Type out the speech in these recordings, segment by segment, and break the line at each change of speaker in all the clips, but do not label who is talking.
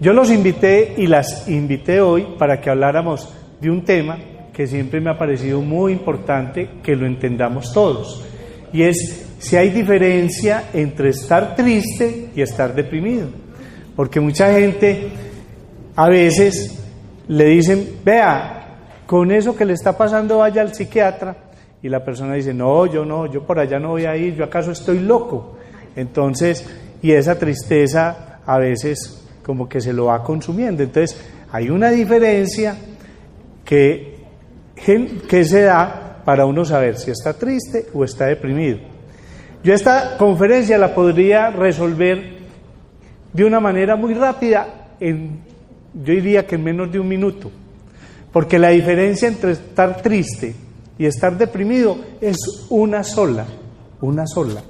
Yo los invité y las invité hoy para que habláramos de un tema que siempre me ha parecido muy importante que lo entendamos todos. Y es si hay diferencia entre estar triste y estar deprimido. Porque mucha gente a veces le dicen, vea, con eso que le está pasando vaya al psiquiatra. Y la persona dice, no, yo no, yo por allá no voy a ir, yo acaso estoy loco. Entonces, y esa tristeza a veces como que se lo va consumiendo. Entonces, hay una diferencia que, que se da para uno saber si está triste o está deprimido. Yo esta conferencia la podría resolver de una manera muy rápida, en, yo diría que en menos de un minuto, porque la diferencia entre estar triste y estar deprimido es una sola, una sola.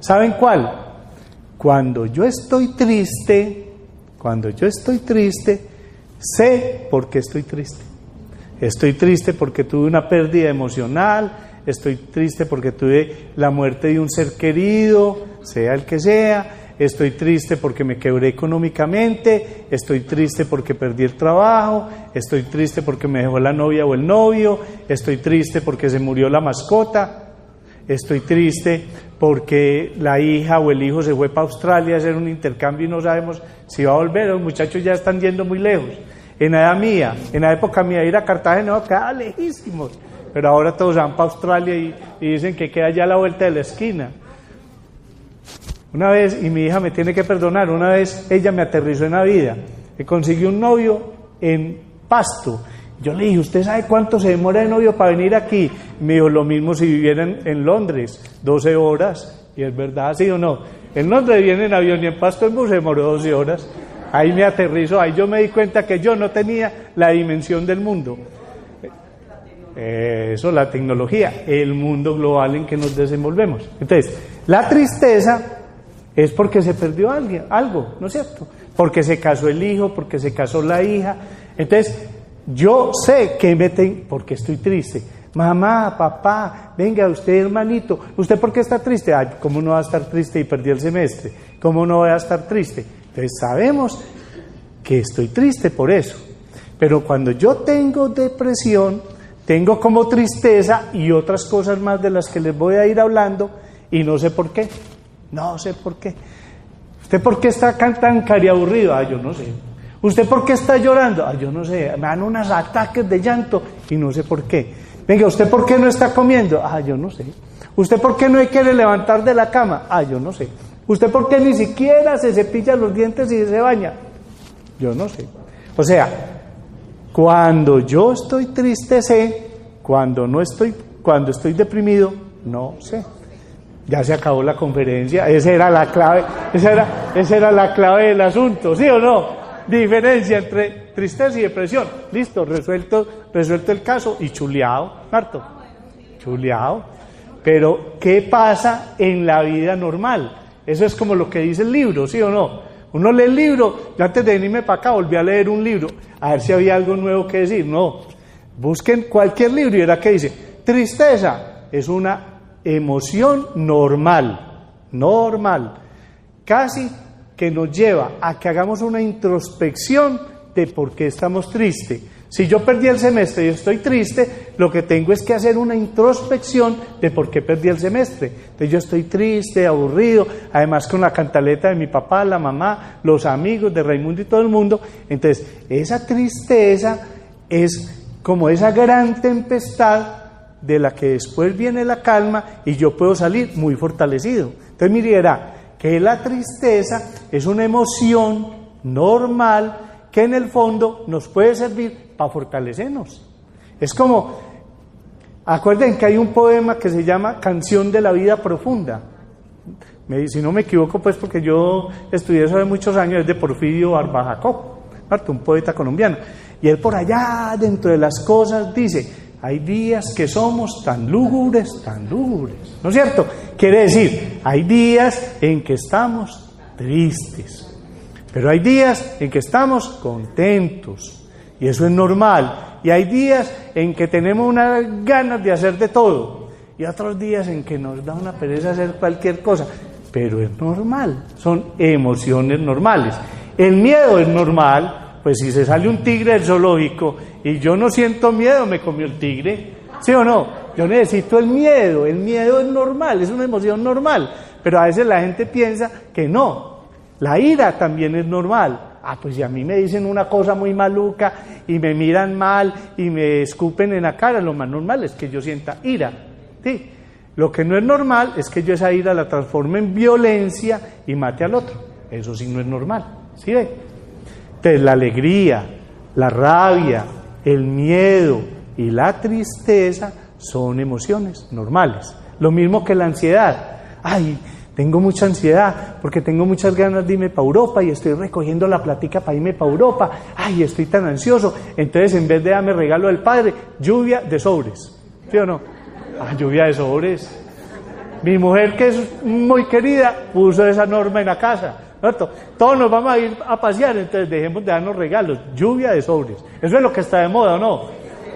¿Saben cuál? Cuando yo estoy triste, cuando yo estoy triste, sé por qué estoy triste. Estoy triste porque tuve una pérdida emocional, estoy triste porque tuve la muerte de un ser querido, sea el que sea, estoy triste porque me quebré económicamente, estoy triste porque perdí el trabajo, estoy triste porque me dejó la novia o el novio, estoy triste porque se murió la mascota, estoy triste porque la hija o el hijo se fue para Australia a hacer un intercambio y no sabemos si va a volver, los muchachos ya están yendo muy lejos. En la mía, en la época mía, ir a Cartagena queda lejísimos, pero ahora todos van para Australia y, y dicen que queda ya a la vuelta de la esquina. Una vez, y mi hija me tiene que perdonar, una vez ella me aterrizó en la vida, que consiguió un novio en Pasto. Yo le dije, ¿usted sabe cuánto se demora el novio para venir aquí? Me dijo, lo mismo si vivieran en Londres, 12 horas. Y es verdad, ¿sí o no? En Londres viene en avión y en Pasto en bus se demoró 12 horas. Ahí me aterrizó, ahí yo me di cuenta que yo no tenía la dimensión del mundo. Eso, la tecnología, el mundo global en que nos desenvolvemos. Entonces, la tristeza es porque se perdió alguien, algo, ¿no es cierto? Porque se casó el hijo, porque se casó la hija. Entonces, yo sé que me tengo, porque estoy triste. Mamá, papá, venga usted hermanito, ¿usted por qué está triste? Ay, ¿cómo no va a estar triste y perdí el semestre? ¿Cómo no voy a estar triste? Entonces sabemos que estoy triste por eso. Pero cuando yo tengo depresión, tengo como tristeza y otras cosas más de las que les voy a ir hablando y no sé por qué. No sé por qué. ¿Usted por qué está tan cariaburrido? Ah, yo no sé. ¿Usted por qué está llorando? Ah, yo no sé. Me dan unos ataques de llanto y no sé por qué. Venga, ¿usted por qué no está comiendo? Ah, yo no sé. ¿Usted por qué no quiere levantar de la cama? Ah, yo no sé. ¿Usted por qué ni siquiera se cepilla los dientes y se baña? Yo no sé. O sea, cuando yo estoy triste sé, cuando no estoy, cuando estoy deprimido, no sé. Ya se acabó la conferencia, esa era la clave, esa era, esa era la clave del asunto, ¿sí o no? Diferencia entre tristeza y depresión. Listo, resuelto, resuelto el caso y chuleado, Marto. Chuleado. Pero, ¿qué pasa en la vida normal? Eso es como lo que dice el libro, ¿sí o no? Uno lee el libro, yo antes de venirme para acá volví a leer un libro, a ver si había algo nuevo que decir. No, busquen cualquier libro y era que dice, tristeza es una emoción normal, normal, casi que nos lleva a que hagamos una introspección de por qué estamos tristes. Si yo perdí el semestre y estoy triste, lo que tengo es que hacer una introspección de por qué perdí el semestre. Entonces yo estoy triste, aburrido, además con la cantaleta de mi papá, la mamá, los amigos de Raimundo y todo el mundo. Entonces esa tristeza es como esa gran tempestad de la que después viene la calma y yo puedo salir muy fortalecido. Entonces mira que la tristeza es una emoción normal que en el fondo nos puede servir para fortalecernos. Es como, acuerden que hay un poema que se llama Canción de la Vida Profunda. si no me equivoco, pues porque yo estudié eso hace muchos años, es de Porfirio Arbajacó, un poeta colombiano. Y él por allá, dentro de las cosas, dice, hay días que somos tan lúgubres, tan lúgubres. ¿No es cierto? Quiere decir, hay días en que estamos tristes, pero hay días en que estamos contentos. Y eso es normal. Y hay días en que tenemos unas ganas de hacer de todo. Y otros días en que nos da una pereza hacer cualquier cosa. Pero es normal. Son emociones normales. El miedo es normal, pues si se sale un tigre del zoológico y yo no siento miedo, me comió el tigre. ¿Sí o no? Yo necesito el miedo, el miedo es normal, es una emoción normal, pero a veces la gente piensa que no. La ira también es normal. Ah, pues si a mí me dicen una cosa muy maluca y me miran mal y me escupen en la cara, lo más normal es que yo sienta ira. ¿sí? Lo que no es normal es que yo esa ira la transforme en violencia y mate al otro. Eso sí no es normal. ¿Sí? Entonces la alegría, la rabia, el miedo y la tristeza son emociones normales. Lo mismo que la ansiedad. Ay, tengo mucha ansiedad porque tengo muchas ganas de irme para Europa y estoy recogiendo la platica para irme para Europa. Ay, estoy tan ansioso. Entonces, en vez de darme regalo del Padre, lluvia de sobres. ¿Sí o no? Ah, lluvia de sobres. Mi mujer, que es muy querida, puso esa norma en la casa. ¿cierto? Todos nos vamos a ir a pasear, entonces dejemos de darnos regalos. Lluvia de sobres. Eso es lo que está de moda, ¿o no?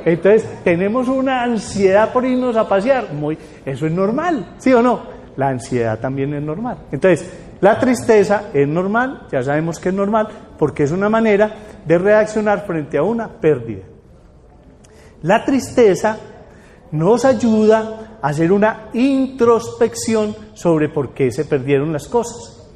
Entonces, tenemos una ansiedad por irnos a pasear. Muy, eso es normal, ¿sí o no? La ansiedad también es normal. Entonces, la tristeza es normal, ya sabemos que es normal, porque es una manera de reaccionar frente a una pérdida. La tristeza nos ayuda a hacer una introspección sobre por qué se perdieron las cosas.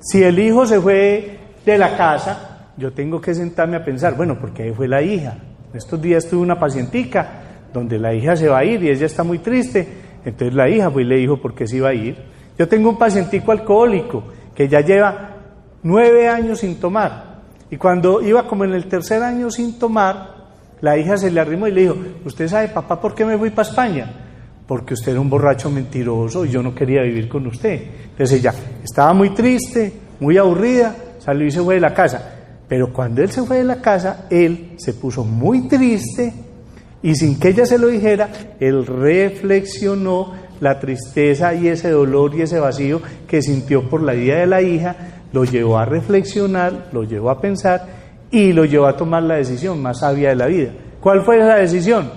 Si el hijo se fue de la casa, yo tengo que sentarme a pensar, bueno, ¿por qué fue la hija? Estos días tuve una pacientica donde la hija se va a ir y ella está muy triste entonces la hija fue y le dijo por qué se iba a ir. Yo tengo un pacientico alcohólico que ya lleva nueve años sin tomar. Y cuando iba como en el tercer año sin tomar, la hija se le arrimó y le dijo, ¿usted sabe, papá, por qué me fui para España? Porque usted era un borracho mentiroso y yo no quería vivir con usted. Entonces ella estaba muy triste, muy aburrida, salió y se fue de la casa. Pero cuando él se fue de la casa, él se puso muy triste y sin que ella se lo dijera, él reflexionó la tristeza y ese dolor y ese vacío que sintió por la vida de la hija, lo llevó a reflexionar, lo llevó a pensar y lo llevó a tomar la decisión más sabia de la vida. ¿Cuál fue esa decisión?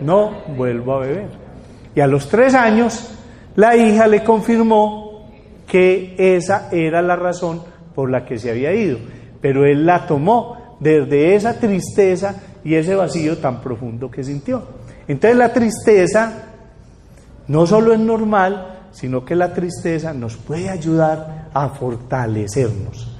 No vuelvo a beber. Y a los tres años, la hija le confirmó que esa era la razón por la que se había ido, pero él la tomó desde esa tristeza y ese vacío tan profundo que sintió. Entonces la tristeza no solo es normal, sino que la tristeza nos puede ayudar a fortalecernos.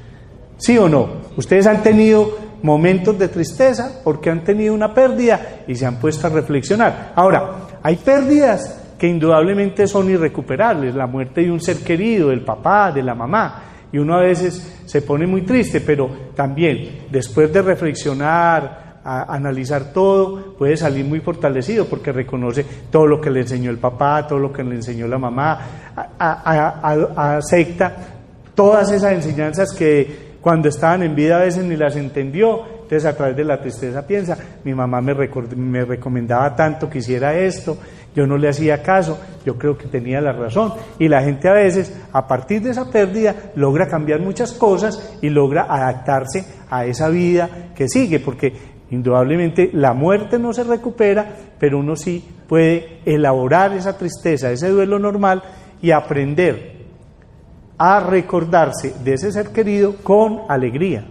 ¿Sí o no? Ustedes han tenido momentos de tristeza porque han tenido una pérdida y se han puesto a reflexionar. Ahora, hay pérdidas que indudablemente son irrecuperables, la muerte de un ser querido, del papá, de la mamá, y uno a veces se pone muy triste, pero también después de reflexionar, analizar todo, puede salir muy fortalecido porque reconoce todo lo que le enseñó el papá, todo lo que le enseñó la mamá, acepta todas esas enseñanzas que cuando estaban en vida a veces ni las entendió, entonces a través de la tristeza piensa, mi mamá me, me recomendaba tanto que hiciera esto, yo no le hacía caso, yo creo que tenía la razón. Y la gente a veces, a partir de esa pérdida, logra cambiar muchas cosas y logra adaptarse a esa vida que sigue, porque Indudablemente la muerte no se recupera, pero uno sí puede elaborar esa tristeza, ese duelo normal y aprender a recordarse de ese ser querido con alegría.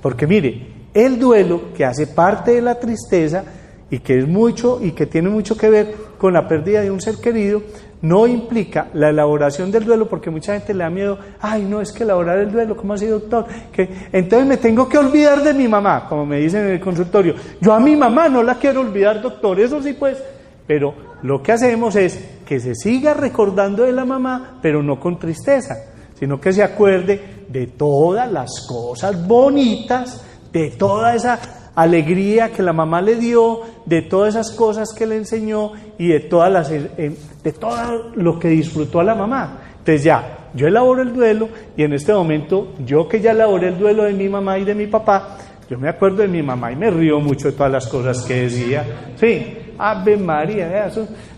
Porque mire, el duelo que hace parte de la tristeza y que es mucho y que tiene mucho que ver con la pérdida de un ser querido, no implica la elaboración del duelo, porque mucha gente le da miedo, ay, no, es que elaborar el duelo, ¿cómo así, doctor? Que, entonces me tengo que olvidar de mi mamá, como me dicen en el consultorio. Yo a mi mamá no la quiero olvidar, doctor, eso sí, pues. Pero lo que hacemos es que se siga recordando de la mamá, pero no con tristeza, sino que se acuerde de todas las cosas bonitas, de toda esa alegría que la mamá le dio, de todas esas cosas que le enseñó y de, todas las, eh, eh, de todo lo que disfrutó a la mamá. Entonces ya, yo elaboro el duelo y en este momento, yo que ya elaboré el duelo de mi mamá y de mi papá, yo me acuerdo de mi mamá y me río mucho de todas las cosas que decía. Sí, Ave María,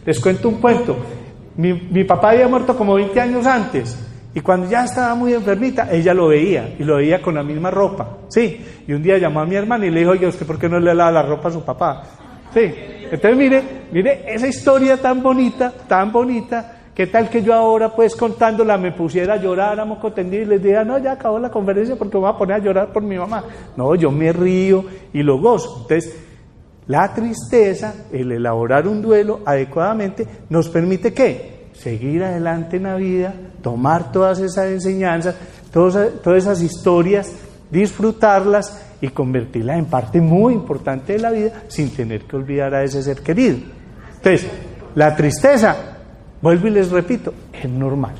les cuento un cuento. Mi, mi papá había muerto como 20 años antes y cuando ya estaba muy enfermita, ella lo veía y lo veía con la misma ropa. Sí. Y un día llamó a mi hermana y le dijo, oye, ¿usted por qué no le lava la ropa a su papá? Sí. Entonces mire, mire esa historia tan bonita, tan bonita, ¿Qué tal que yo ahora, pues contándola, me pusiera a llorar a moco tendido y les diga, no, ya acabó la conferencia porque me voy a poner a llorar por mi mamá? No, yo me río y lo gozo. Entonces, la tristeza, el elaborar un duelo adecuadamente, nos permite qué? Seguir adelante en la vida, tomar todas esas enseñanzas, todas, todas esas historias, disfrutarlas y convertirlas en parte muy importante de la vida sin tener que olvidar a ese ser querido. Entonces, la tristeza, vuelvo y les repito, es normal.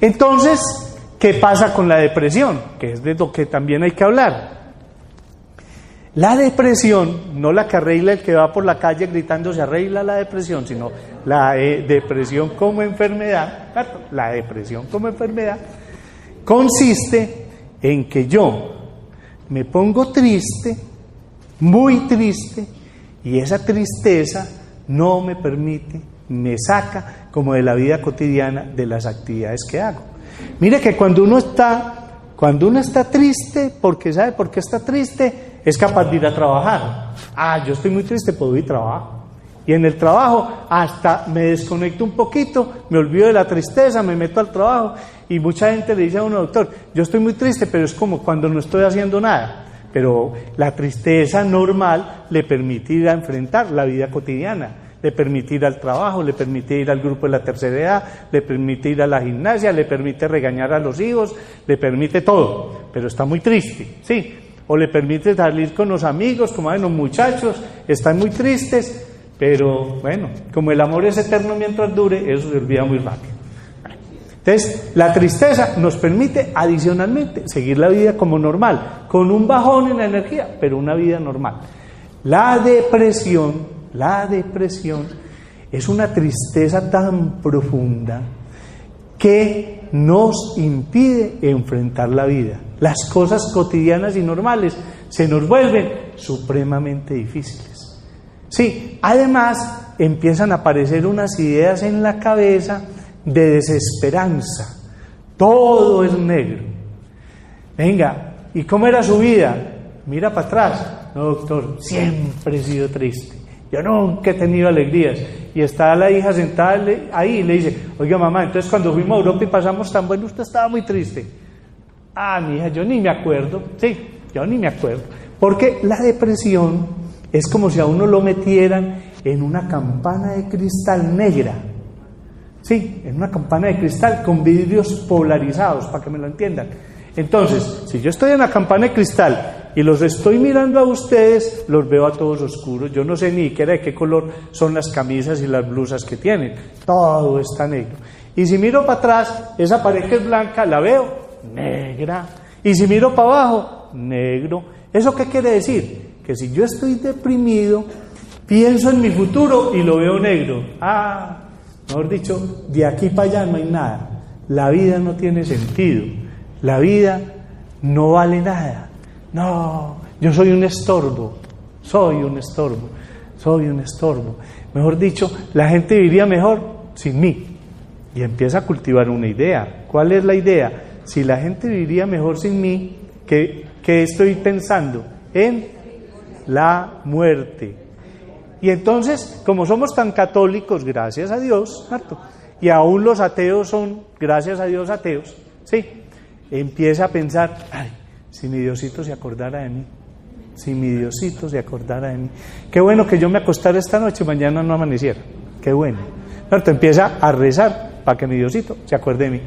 Entonces, ¿qué pasa con la depresión? Que es de lo que también hay que hablar. La depresión, no la que arregla el que va por la calle gritando se arregla la depresión, sino la eh, depresión como enfermedad, la depresión como enfermedad, consiste en que yo me pongo triste, muy triste, y esa tristeza no me permite, me saca como de la vida cotidiana de las actividades que hago. Mire que cuando uno está, cuando uno está triste, porque sabe por qué está triste, es capaz de ir a trabajar. Ah, yo estoy muy triste, puedo ir a trabajo. Y en el trabajo hasta me desconecto un poquito, me olvido de la tristeza, me meto al trabajo y mucha gente le dice a uno, doctor, yo estoy muy triste, pero es como cuando no estoy haciendo nada. Pero la tristeza normal le permite ir a enfrentar la vida cotidiana, le permite ir al trabajo, le permite ir al grupo de la tercera edad, le permite ir a la gimnasia, le permite regañar a los hijos, le permite todo, pero está muy triste, ¿sí? O le permite salir con los amigos, como ven los muchachos, están muy tristes, pero bueno, como el amor es eterno mientras dure, eso se olvida muy rápido. Entonces, la tristeza nos permite adicionalmente seguir la vida como normal, con un bajón en la energía, pero una vida normal. La depresión, la depresión es una tristeza tan profunda que nos impide enfrentar la vida. Las cosas cotidianas y normales se nos vuelven supremamente difíciles. Sí, además empiezan a aparecer unas ideas en la cabeza de desesperanza. Todo es negro. Venga, ¿y cómo era su vida? Mira para atrás. No, doctor, siempre he sido triste. Yo nunca he tenido alegrías. Y está la hija sentada ahí y le dice, oiga mamá, entonces cuando fuimos a Europa y pasamos tan bueno, usted estaba muy triste. Ah, mi hija, yo ni me acuerdo. Sí, yo ni me acuerdo. Porque la depresión es como si a uno lo metieran en una campana de cristal negra. Sí, en una campana de cristal con vidrios polarizados, para que me lo entiendan. Entonces, si yo estoy en la campana de cristal y los estoy mirando a ustedes, los veo a todos oscuros. Yo no sé ni siquiera de qué color son las camisas y las blusas que tienen. Todo está negro. Y si miro para atrás, esa pared que es blanca, la veo negra. Y si miro para abajo, negro. ¿Eso qué quiere decir? Que si yo estoy deprimido, pienso en mi futuro y lo veo negro. Ah, Mejor dicho, de aquí para allá no hay nada. La vida no tiene sentido. La vida no vale nada. No, yo soy un estorbo. Soy un estorbo. Soy un estorbo. Mejor dicho, la gente viviría mejor sin mí. Y empieza a cultivar una idea. ¿Cuál es la idea? Si la gente viviría mejor sin mí, ¿qué, estoy pensando? En la muerte. Y entonces, como somos tan católicos, gracias a Dios, y aún los ateos son, gracias a Dios, ateos, ¿sí? Empieza a pensar, ay, si mi Diosito se acordara de mí, si mi Diosito se acordara de mí. Qué bueno que yo me acostara esta noche, mañana no amaneciera. Qué bueno. Empieza a rezar para que mi Diosito se acuerde de mí.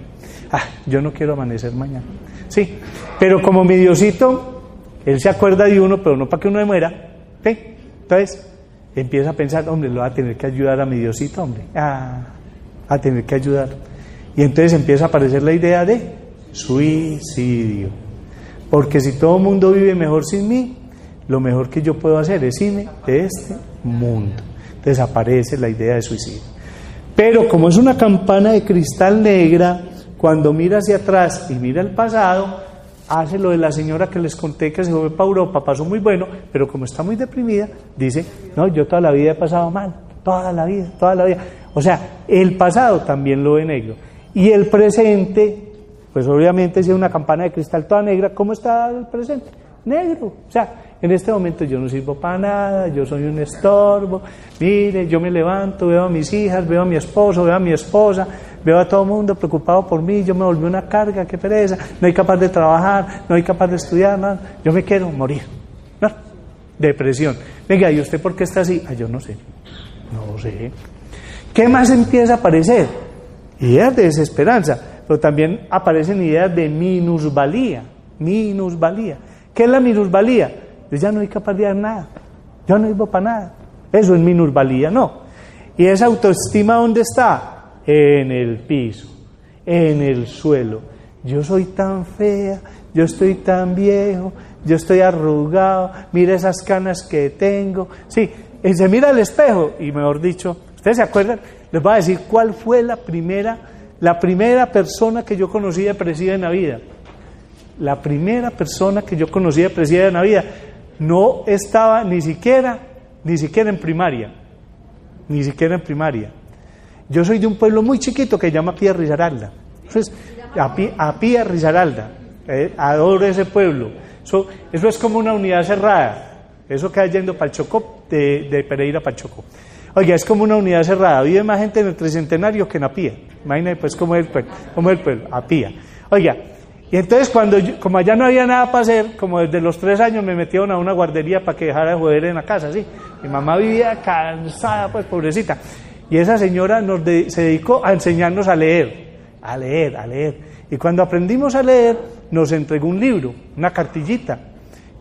Ah, yo no quiero amanecer mañana. Sí, pero como mi Diosito, Él se acuerda de uno, pero no para que uno muera. ¿sí? Entonces, empieza a pensar, hombre, lo va a tener que ayudar a mi Diosito, hombre, ah, a tener que ayudar. Y entonces empieza a aparecer la idea de suicidio. Porque si todo el mundo vive mejor sin mí, lo mejor que yo puedo hacer es irme de este mundo. Desaparece la idea de suicidio. Pero como es una campana de cristal negra, cuando mira hacia atrás y mira el pasado, hace lo de la señora que les conté que se fue para Europa, pasó muy bueno, pero como está muy deprimida, dice, no, yo toda la vida he pasado mal, toda la vida, toda la vida. O sea, el pasado también lo ve negro. Y el presente, pues obviamente si es una campana de cristal toda negra, ¿cómo está el presente? Negro. O sea, En este momento yo no sirvo para nada, yo soy un estorbo. Mire, yo me levanto, veo a mis hijas, veo a mi esposo, veo a mi esposa, veo a todo el mundo preocupado por mí, yo me volví una carga, qué pereza, no hay capaz de trabajar, no hay capaz de estudiar, nada. yo me quiero morir. ¿No? Depresión. Venga, ¿y usted por qué está así? Ah, yo no sé. No sé. ¿Qué más empieza a aparecer? Ideas de desesperanza, pero también aparecen ideas de minusvalía. Minusvalía. ¿Qué es la minusvalía? Pues ya no hay capaz de nada. Yo no vivo para nada. Eso es minusvalía, no. ¿Y esa autoestima dónde está? En el piso, en el suelo. Yo soy tan fea, yo estoy tan viejo, yo estoy arrugado, mira esas canas que tengo. Sí, y se mira al espejo y mejor dicho, ¿ustedes se acuerdan? Les voy a decir cuál fue la primera, la primera persona que yo conocí depresiva en la vida. La primera persona que yo conocí depresiva en la vida no estaba ni siquiera, ni siquiera en primaria, ni siquiera en primaria. Yo soy de un pueblo muy chiquito que se llama Pía Risaralda. Entonces, a Pía, eh, adoro ese pueblo. Eso, es como una unidad cerrada. Eso queda yendo para Chocó, de, Pereira para el Chocó. Oiga, es como una unidad cerrada. Vive más gente en el Tricentenario que en Apía. Imagínate, pues, como es el pueblo, como el pueblo, Apía. Oiga, y entonces, cuando como allá no había nada para hacer, como desde los tres años me metieron a una guardería para que dejara de joder en la casa, ¿sí? Mi mamá vivía cansada, pues, pobrecita. Y esa señora nos se dedicó a enseñarnos a leer, a leer, a leer. Y cuando aprendimos a leer, nos entregó un libro, una cartillita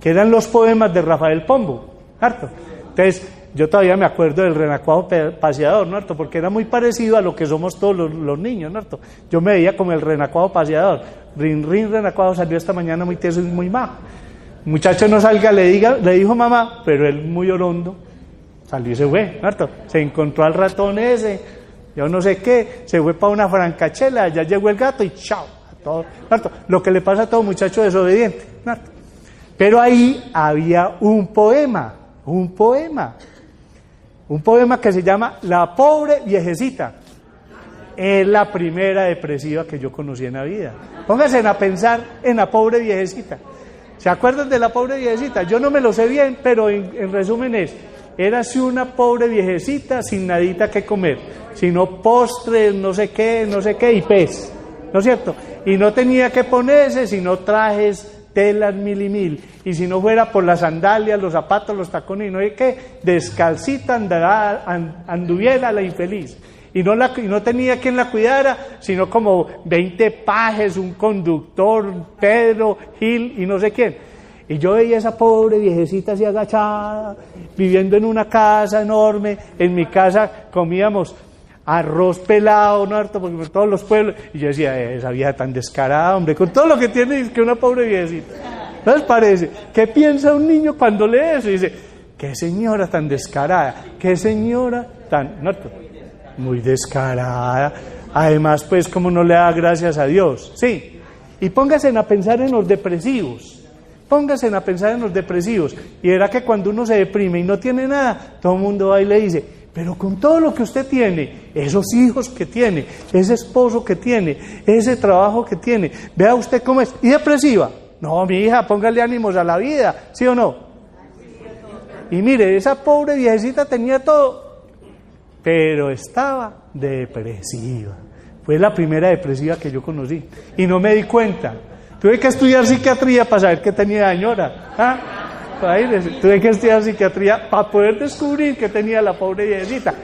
que eran los poemas de Rafael Pombo, ¿cierto? Entonces, yo todavía me acuerdo del renacuado paseador, ¿no? Porque era muy parecido a lo que somos todos los, niños, ¿no? Yo me veía como el renacuado paseador. Rin, rin, renacuado salió esta mañana muy teso y muy majo. Muchacho no salga, le, diga, le dijo mamá, pero él muy orondo, salió y se fue, ¿no? Se encontró al ratón ese, yo no sé qué, se fue para una francachela, ya llegó el gato y chao. A todo, Lo que le pasa a todo muchacho desobediente, ¿no? Pero ahí había un poema, un poema, un poema que se llama La pobre viejecita. Es la primera depresiva que yo conocí en la vida. Pónganse a pensar en la pobre viejecita. ¿Se acuerdan de la pobre viejecita? Yo no me lo sé bien, pero en, resumen es, era así una pobre viejecita sin nadita que comer, sino postres, no sé qué, no sé qué, y pez, ¿no es cierto? Y no tenía que ponerse sino trajes telas mil y mil. Y si no fuera por las sandalias, los zapatos, los tacones, y no hay que, descalcita andará, anduviera la infeliz. Y no, la, y no tenía quien la cuidara, sino como 20 pajes, un conductor, Pedro, Gil y no sé quién. Y yo veía esa pobre viejecita así agachada, viviendo en una casa enorme. En mi casa comíamos arroz pelado, ¿no? Porque por todos los pueblos. Y yo decía, esa vieja tan descarada, hombre, con todo lo que tiene, es que una pobre viejecita. ¿No les parece? ¿Qué piensa un niño cuando lee eso? Y dice, qué señora tan descarada, qué señora tan. ¿no? Muy descarada. Además, pues, como no le da gracias a Dios. Sí. Y póngase a pensar en los depresivos. Póngase a pensar en los depresivos. Y era que cuando uno se deprime y no tiene nada, todo el mundo va y le dice, pero con todo lo que usted tiene, esos hijos que tiene, ese esposo que tiene, ese trabajo que tiene, vea usted cómo es. ¿Y depresiva? No, mi hija, póngale ánimos a la vida, ¿sí o no? Y mire, esa pobre viejecita tenía todo, pero estaba depresiva. Fue la primera depresiva que yo conocí. Y no me di cuenta. Tuve que estudiar psiquiatría para saber que tenía señora. ¿Ah? tuve que estudiar psiquiatría para poder descubrir que tenía la pobre viejecita.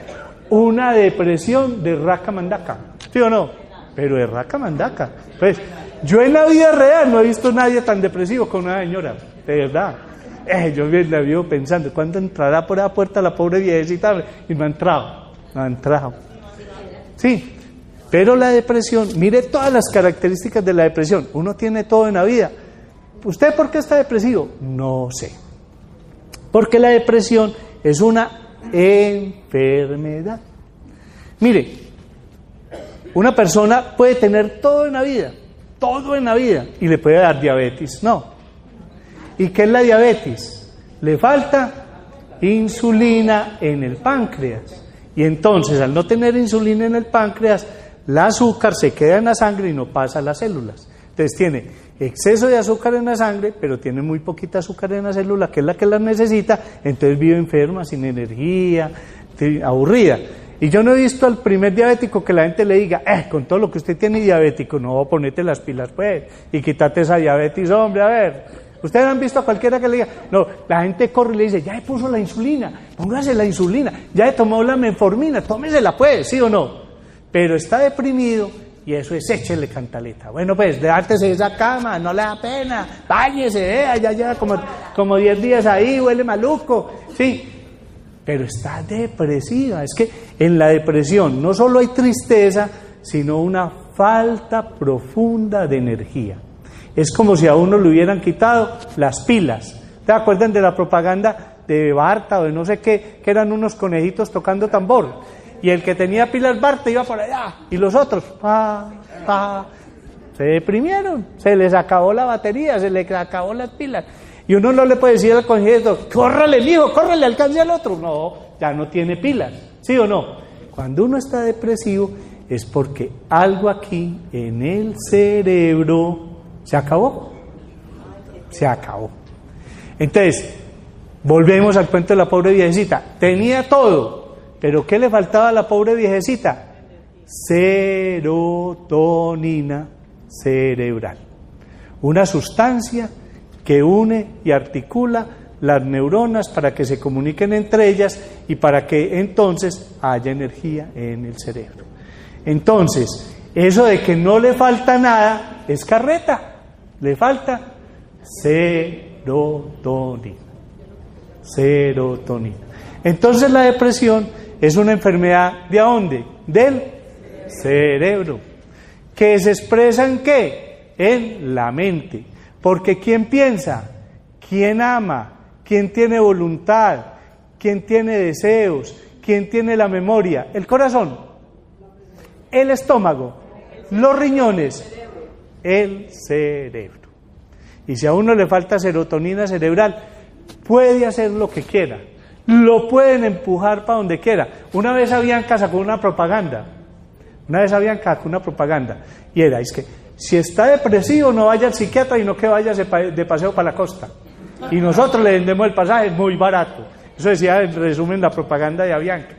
Una depresión de raca mandaca, ¿sí o no? Pero de raca mandaca. Pues yo en la vida real no he visto a nadie tan depresivo como una señora, de verdad. Eh, yo la vivo pensando, ¿cuándo entrará por la puerta la pobre viejecita? Y no ha entrado, no ha entrado. Sí, pero la depresión, mire todas las características de la depresión. Uno tiene todo en la vida. ¿Usted por qué está depresivo? No sé. Porque la depresión es una enfermedad. Mire, una persona puede tener todo en la vida, todo en la vida, y le puede dar diabetes. No. ¿Y qué es la diabetes? Le falta insulina en el páncreas. Y entonces, al no tener insulina en el páncreas, el azúcar se queda en la sangre y no pasa a las células. Entonces tiene exceso de azúcar en la sangre, pero tienen muy poquita azúcar en la célula, que es la que las necesita, entonces vive enferma, sin energía, aburrida. Y yo no he visto al primer diabético que la gente le diga, eh, con todo lo que usted tiene diabético, no, ponete las pilas pues, y quítate esa diabetes, hombre, a ver. Ustedes han visto a cualquiera que le diga, no, la gente corre y le dice, ya le puso la insulina, póngase la insulina, ya le tomó la menformina, tómesela pues, ¿sí o no? Pero está deprimido y eso es échele cantaleta. Bueno, pues, de esa cama, no le da pena, váyese, eh, ya lleva como, como 10 días ahí, huele maluco, sí, pero está depresiva. Es que en la depresión no solo hay tristeza, sino una falta profunda de energía. Es como si a uno le hubieran quitado las pilas. ¿Te acuerdan de la propaganda de Barta o de no sé qué, que eran unos conejitos tocando tambor? Y el que tenía pilas Barta iba por allá, y los otros, pa, pa, se deprimieron, se les acabó la batería, se les acabó las pilas. Y uno no le puede decir al conejito, córrale, hijo, córrele, alcance al otro. No, ya no tiene pilas, ¿sí o no? Cuando uno está depresivo es porque algo aquí en el cerebro se acabó. Se acabó. Entonces, volvemos al cuento de la pobre viejecita. Tenía todo, pero ¿qué le faltaba a la pobre viejecita? Serotonina cerebral. Una sustancia que une y articula las neuronas para que se comuniquen entre ellas y para que entonces haya energía en el cerebro. Entonces, eso de que no le falta nada es carreta, le falta serotonina. Serotonina. Entonces la depresión es una enfermedad de dónde? Del cerebro. ¿Que se expresa en qué? En la mente. Porque ¿quién piensa? ¿Quién ama? ¿Quién tiene voluntad? ¿Quién tiene deseos? ¿Quién tiene la memoria? El corazón, el estómago, los riñones, el cerebro. Y si a uno le falta serotonina cerebral, puede hacer lo que quiera. Lo pueden empujar para donde quiera. Una vez habían casa con una propaganda. Una vez habían casa con una propaganda. Y era, es que si está depresivo, no vaya al psiquiatra y no que vaya de paseo para la costa. Y nosotros le vendemos el pasaje muy barato. Eso decía en resumen la propaganda de Avianca.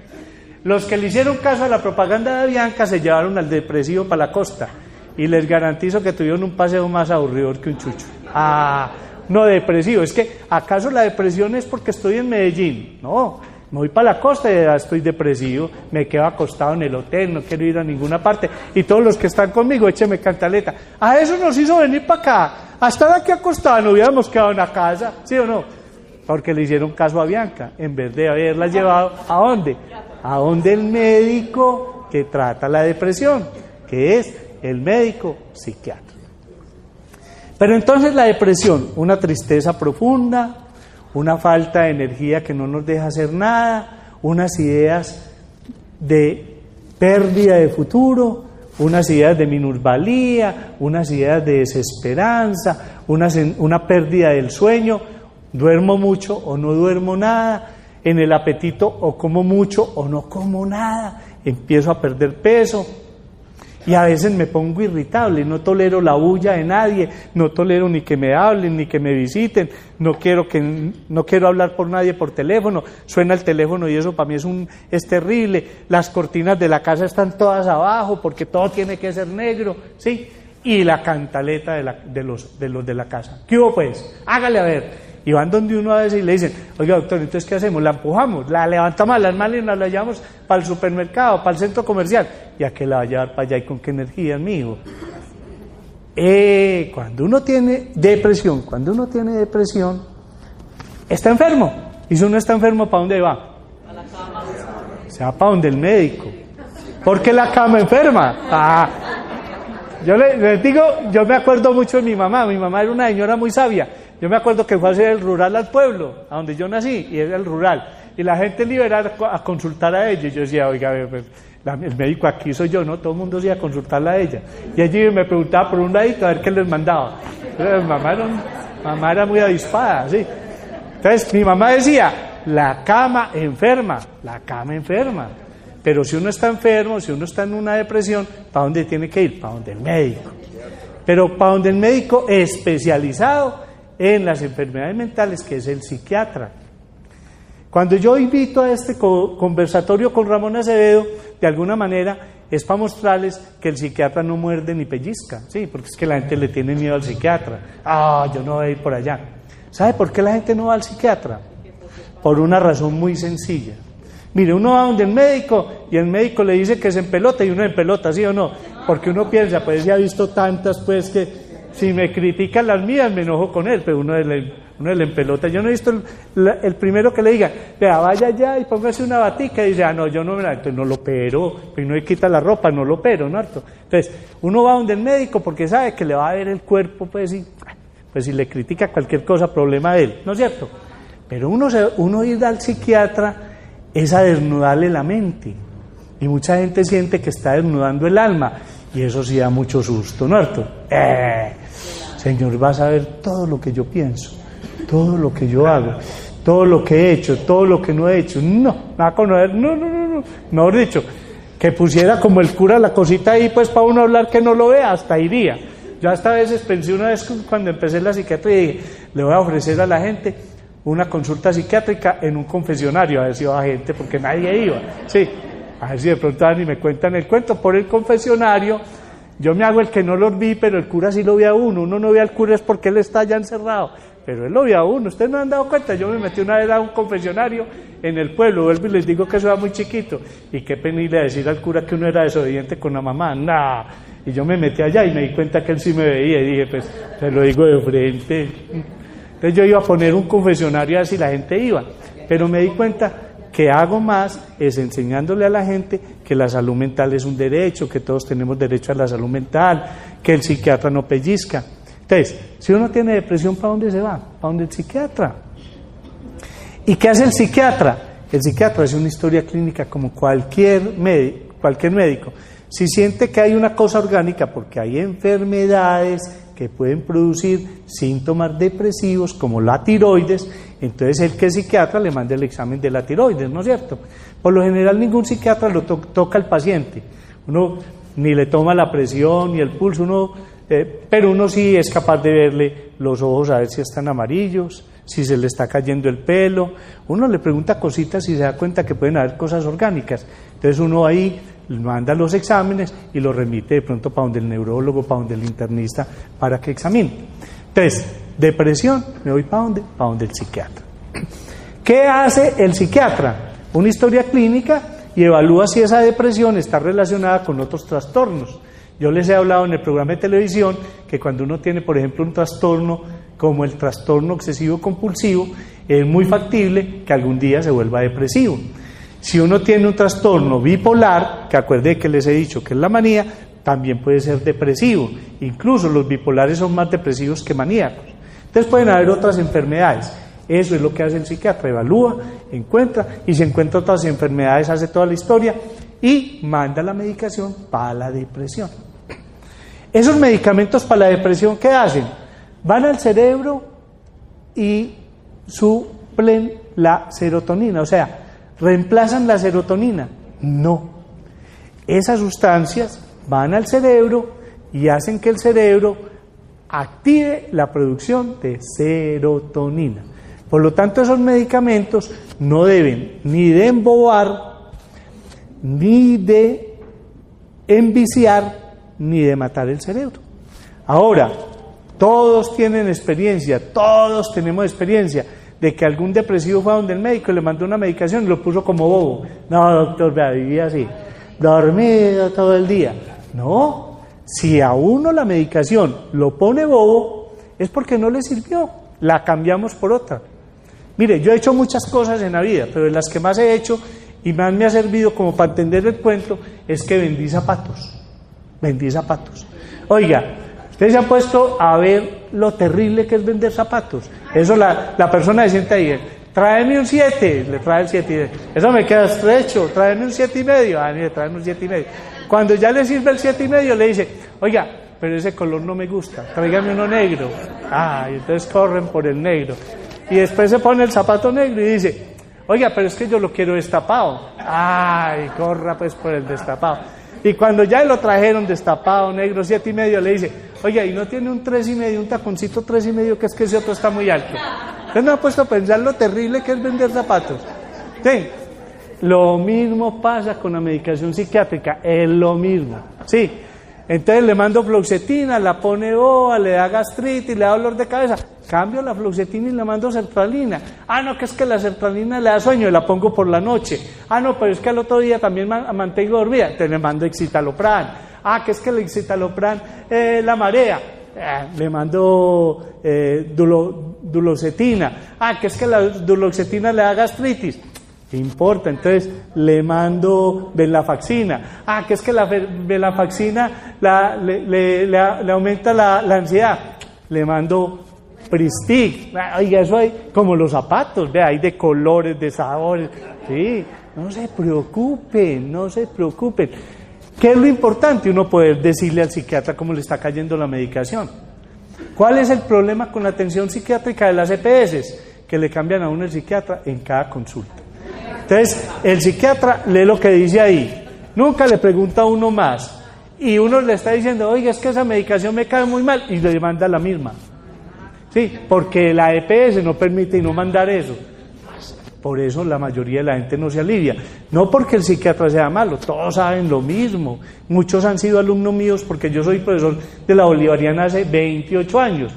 Los que le hicieron caso a la propaganda de Avianca se llevaron al depresivo para la costa. Y les garantizo que tuvieron un paseo más aburrido que un chucho. Ah, no depresivo. Es que, ¿acaso la depresión es porque estoy en Medellín? No, me voy para la costa y ya estoy depresivo, me quedo acostado en el hotel, no quiero ir a ninguna parte. Y todos los que están conmigo, écheme cantaleta. A eso nos hizo venir para acá. Hasta aquí acostado, no hubiéramos quedado en la casa, ¿sí o no? Porque le hicieron caso a Bianca, en vez de haberla llevado a dónde? A donde el médico que trata la depresión, que es el médico psiquiatra. Pero entonces la depresión, una tristeza profunda, una falta de energía que no nos deja hacer nada, unas ideas de pérdida de futuro, unas ideas de minusvalía, unas ideas de desesperanza, una, una pérdida del sueño, duermo mucho o no duermo nada, en el apetito o como mucho o no como nada, empiezo a perder peso, y a veces me pongo irritable, no tolero la bulla de nadie, no tolero ni que me hablen, ni que me visiten, no quiero, que, no quiero hablar por nadie por teléfono, suena el teléfono y eso para mí es, un, es terrible, las cortinas de la casa están todas abajo porque todo tiene que ser negro, ¿sí? Y la cantaleta de, la, de, los, de los de la casa. ¿Qué hubo pues? Hágale a ver. Y van donde uno a veces y le dicen, oiga doctor, entonces ¿qué hacemos? La empujamos, la levantamos las manos y la llevamos para el supermercado, para el centro comercial. ¿Y a qué la va a llevar para allá y con qué energía, amigo? Eh, cuando uno tiene depresión, cuando uno tiene depresión, está enfermo. Y si uno está enfermo, ¿para dónde va? A. Se va para donde el médico. Porque la cama enferma. Ah. Yo les digo, yo me acuerdo mucho de mi mamá. Mi mamá era una señora muy sabia. Yo me acuerdo que fue a hacer el rural al pueblo, a donde yo nací, y era el rural. Y la gente iba a, consultar a ella. Y yo decía, oiga, pues, el médico aquí soy yo, ¿no? Todo el mundo iba a consultarla a ella. Y allí me preguntaba por un ladito a ver qué les mandaba. Entonces, mamá, era, mamá era muy avispada, ¿sí? Entonces, mi mamá decía, la cama enferma, la cama enferma. Pero si uno está enfermo, si uno está en una depresión, ¿para dónde tiene que ir? Para donde el médico. pero para donde el médico especializado en las enfermedades mentales, que es el psiquiatra. Cuando yo invito a este conversatorio con Ramón Acevedo, de alguna manera es para mostrarles que el psiquiatra no muerde ni pellizca, sí, porque es que la gente le tiene miedo al psiquiatra. Ah, yo no voy a ir por allá. ¿Sabe por qué la gente no va al psiquiatra? Por una razón muy sencilla. Mire, uno va donde el médico y el médico le dice que se pelota y uno en pelota, ¿sí o no? Porque uno piensa, pues ya ha visto tantas, pues que si me critican las mías me enojo con él, pero uno le, uno le empelota. Yo no he visto el, primero que le diga, vea, vaya allá y póngase una batica y dice, ah, no, yo no me la, entonces no lo pero, pues no le quita la ropa, no lo pero, ¿no? Entonces, uno va donde el médico porque sabe que le va a ver el cuerpo, pues, y, pues si le critica cualquier cosa, problema de él, ¿no es cierto? Pero uno, uno ir al psiquiatra es a desnudarle la mente. Y mucha gente siente que está desnudando el alma. Y eso sí da mucho susto, ¿no? Eh, Señor, vas a ver todo lo que yo pienso, todo lo que yo hago, todo lo que he hecho, todo lo que no he hecho. No, nada con no, no, no, no. Mejor dicho, que pusiera como el cura la cosita ahí, pues para uno hablar que no lo vea, hasta iría. Yo hasta a veces pensé una vez cuando empecé la psiquiatría dije, le voy a ofrecer a la gente una consulta psiquiátrica en un confesionario, a ver si iba gente, porque nadie iba. Sí, a ver si de pronto van y me cuentan el cuento. Por el confesionario, yo me hago el que no lo vi, pero el cura sí lo ve a uno. Uno no ve al cura es porque él está ya encerrado, pero él lo ve a uno. Ustedes no han dado cuenta. Yo me metí una vez a un confesionario en el pueblo, vuelvo y les digo que eso era muy chiquito. Y qué penible decir al cura que uno era desobediente con la mamá. Nah. Y yo me metí allá y me di cuenta que él sí me veía y dije, pues, te lo digo de frente. Entonces yo iba a poner un confesionario así la gente iba, pero me di cuenta que hago más es enseñándole a la gente que la salud mental es un derecho, que todos tenemos derecho a la salud mental, que el psiquiatra no pellizca. Entonces, si uno tiene depresión, ¿para dónde se va? ¿Para dónde el psiquiatra? ¿Y qué hace el psiquiatra? El psiquiatra es una historia clínica como cualquier, cualquier médico. Si siente que hay una cosa orgánica, porque hay enfermedades que pueden producir síntomas depresivos como la tiroides, entonces el que es psiquiatra le manda el examen de la tiroides, ¿no es cierto? Por lo general ningún psiquiatra lo toca al paciente, uno ni le toma la presión ni el pulso, uno, eh, pero uno sí es capaz de verle los ojos a ver si están amarillos, si se le está cayendo el pelo, uno le pregunta cositas y se da cuenta que pueden haber cosas orgánicas, entonces uno ahí manda los exámenes y los remite de pronto para donde el neurólogo, para donde el internista, para que examine. Entonces, depresión, me voy para donde, para donde el psiquiatra. ¿Qué hace el psiquiatra? Una historia clínica y evalúa si esa depresión está relacionada con otros trastornos. Yo les he hablado en el programa de televisión que cuando uno tiene, por ejemplo, un trastorno como el trastorno obsesivo compulsivo, es muy factible que algún día se vuelva depresivo. Si uno tiene un trastorno bipolar, que acuerde que les he dicho que es la manía, también puede ser depresivo. Incluso los bipolares son más depresivos que maníacos. Entonces pueden haber otras enfermedades. Eso es lo que hace el psiquiatra, evalúa, encuentra y si encuentra otras enfermedades hace toda la historia y manda la medicación para la depresión. Esos medicamentos para la depresión, ¿qué hacen? Van al cerebro y suplen la serotonina, o sea, ¿Reemplazan la serotonina? No. Esas sustancias van al cerebro y hacen que el cerebro active la producción de serotonina. Por lo tanto, esos medicamentos no deben ni de embobar, ni de enviciar, ni de matar el cerebro. Ahora, todos tienen experiencia, todos tenemos experiencia de que algún depresivo fue a donde el médico le mandó una medicación y lo puso como bobo. No, doctor, vea, vivía así, dormido todo el día. No, si a uno la medicación lo pone bobo, es porque no le sirvió. La cambiamos por otra. Mire, yo he hecho muchas cosas en la vida, pero de las que más he hecho y más me ha servido como para entender el cuento es que vendí zapatos. Vendí zapatos. Oiga, Usted se ha puesto a ver lo terrible que es vender zapatos. Eso la, la persona se siente ahí, tráeme un 7, le trae el 7 eso me queda estrecho, tráeme un 7 y medio, ah, le trae un 7 y medio. Cuando ya le sirve el 7 y medio, le dice, oiga, pero ese color no me gusta, tráigame uno negro. Ah, y entonces corren por el negro. Y después se pone el zapato negro y dice, oiga, pero es que yo lo quiero destapado. Ay, corra pues por el destapado. Y cuando ya lo trajeron destapado, negro, siete y medio, le dice, oye, ¿y no tiene un tres y medio, un taconcito tres y medio, que es que ese otro está muy alto? Usted no ha puesto a pensar lo terrible que es vender zapatos. Sí. Lo mismo pasa con la medicación psiquiátrica, es lo mismo. Sí. Entonces le mando fluoxetina, la pone boa, le da gastritis, le da dolor de cabeza. Cambio la fluoxetina y le mando sertralina. Ah, no, que es que la sertralina le da sueño y la pongo por la noche. Ah, no, pero es que al otro día también mantengo dormida. Entonces le mando excitalopran. Ah, que es que el excitalopran eh, la marea. Eh, le mando eh, duloxetina. Ah, que es que la duloxetina le da gastritis importa? Entonces le mando velafaxina. Ah, que es que la velafaxina la, le, aumenta la, ansiedad. Le mando Pristic. Oiga, eso hay como los zapatos, ve, hay de colores, de sabores. Sí, no se preocupen, no se preocupen. ¿Qué es lo importante? Uno poder decirle al psiquiatra cómo le está cayendo la medicación. ¿Cuál es el problema con la atención psiquiátrica de las EPS? Que le cambian a uno el psiquiatra en cada consulta. Entonces, el psiquiatra lee lo que dice ahí, nunca le pregunta a uno más. Y uno le está diciendo, oiga, es que esa medicación me cae muy mal, y le manda la misma. Sí, porque la EPS no permite y no mandar eso. Por eso la mayoría de la gente no se alivia. No porque el psiquiatra sea malo, todos saben lo mismo. Muchos han sido alumnos míos porque yo soy profesor de la Bolivariana hace 28 años.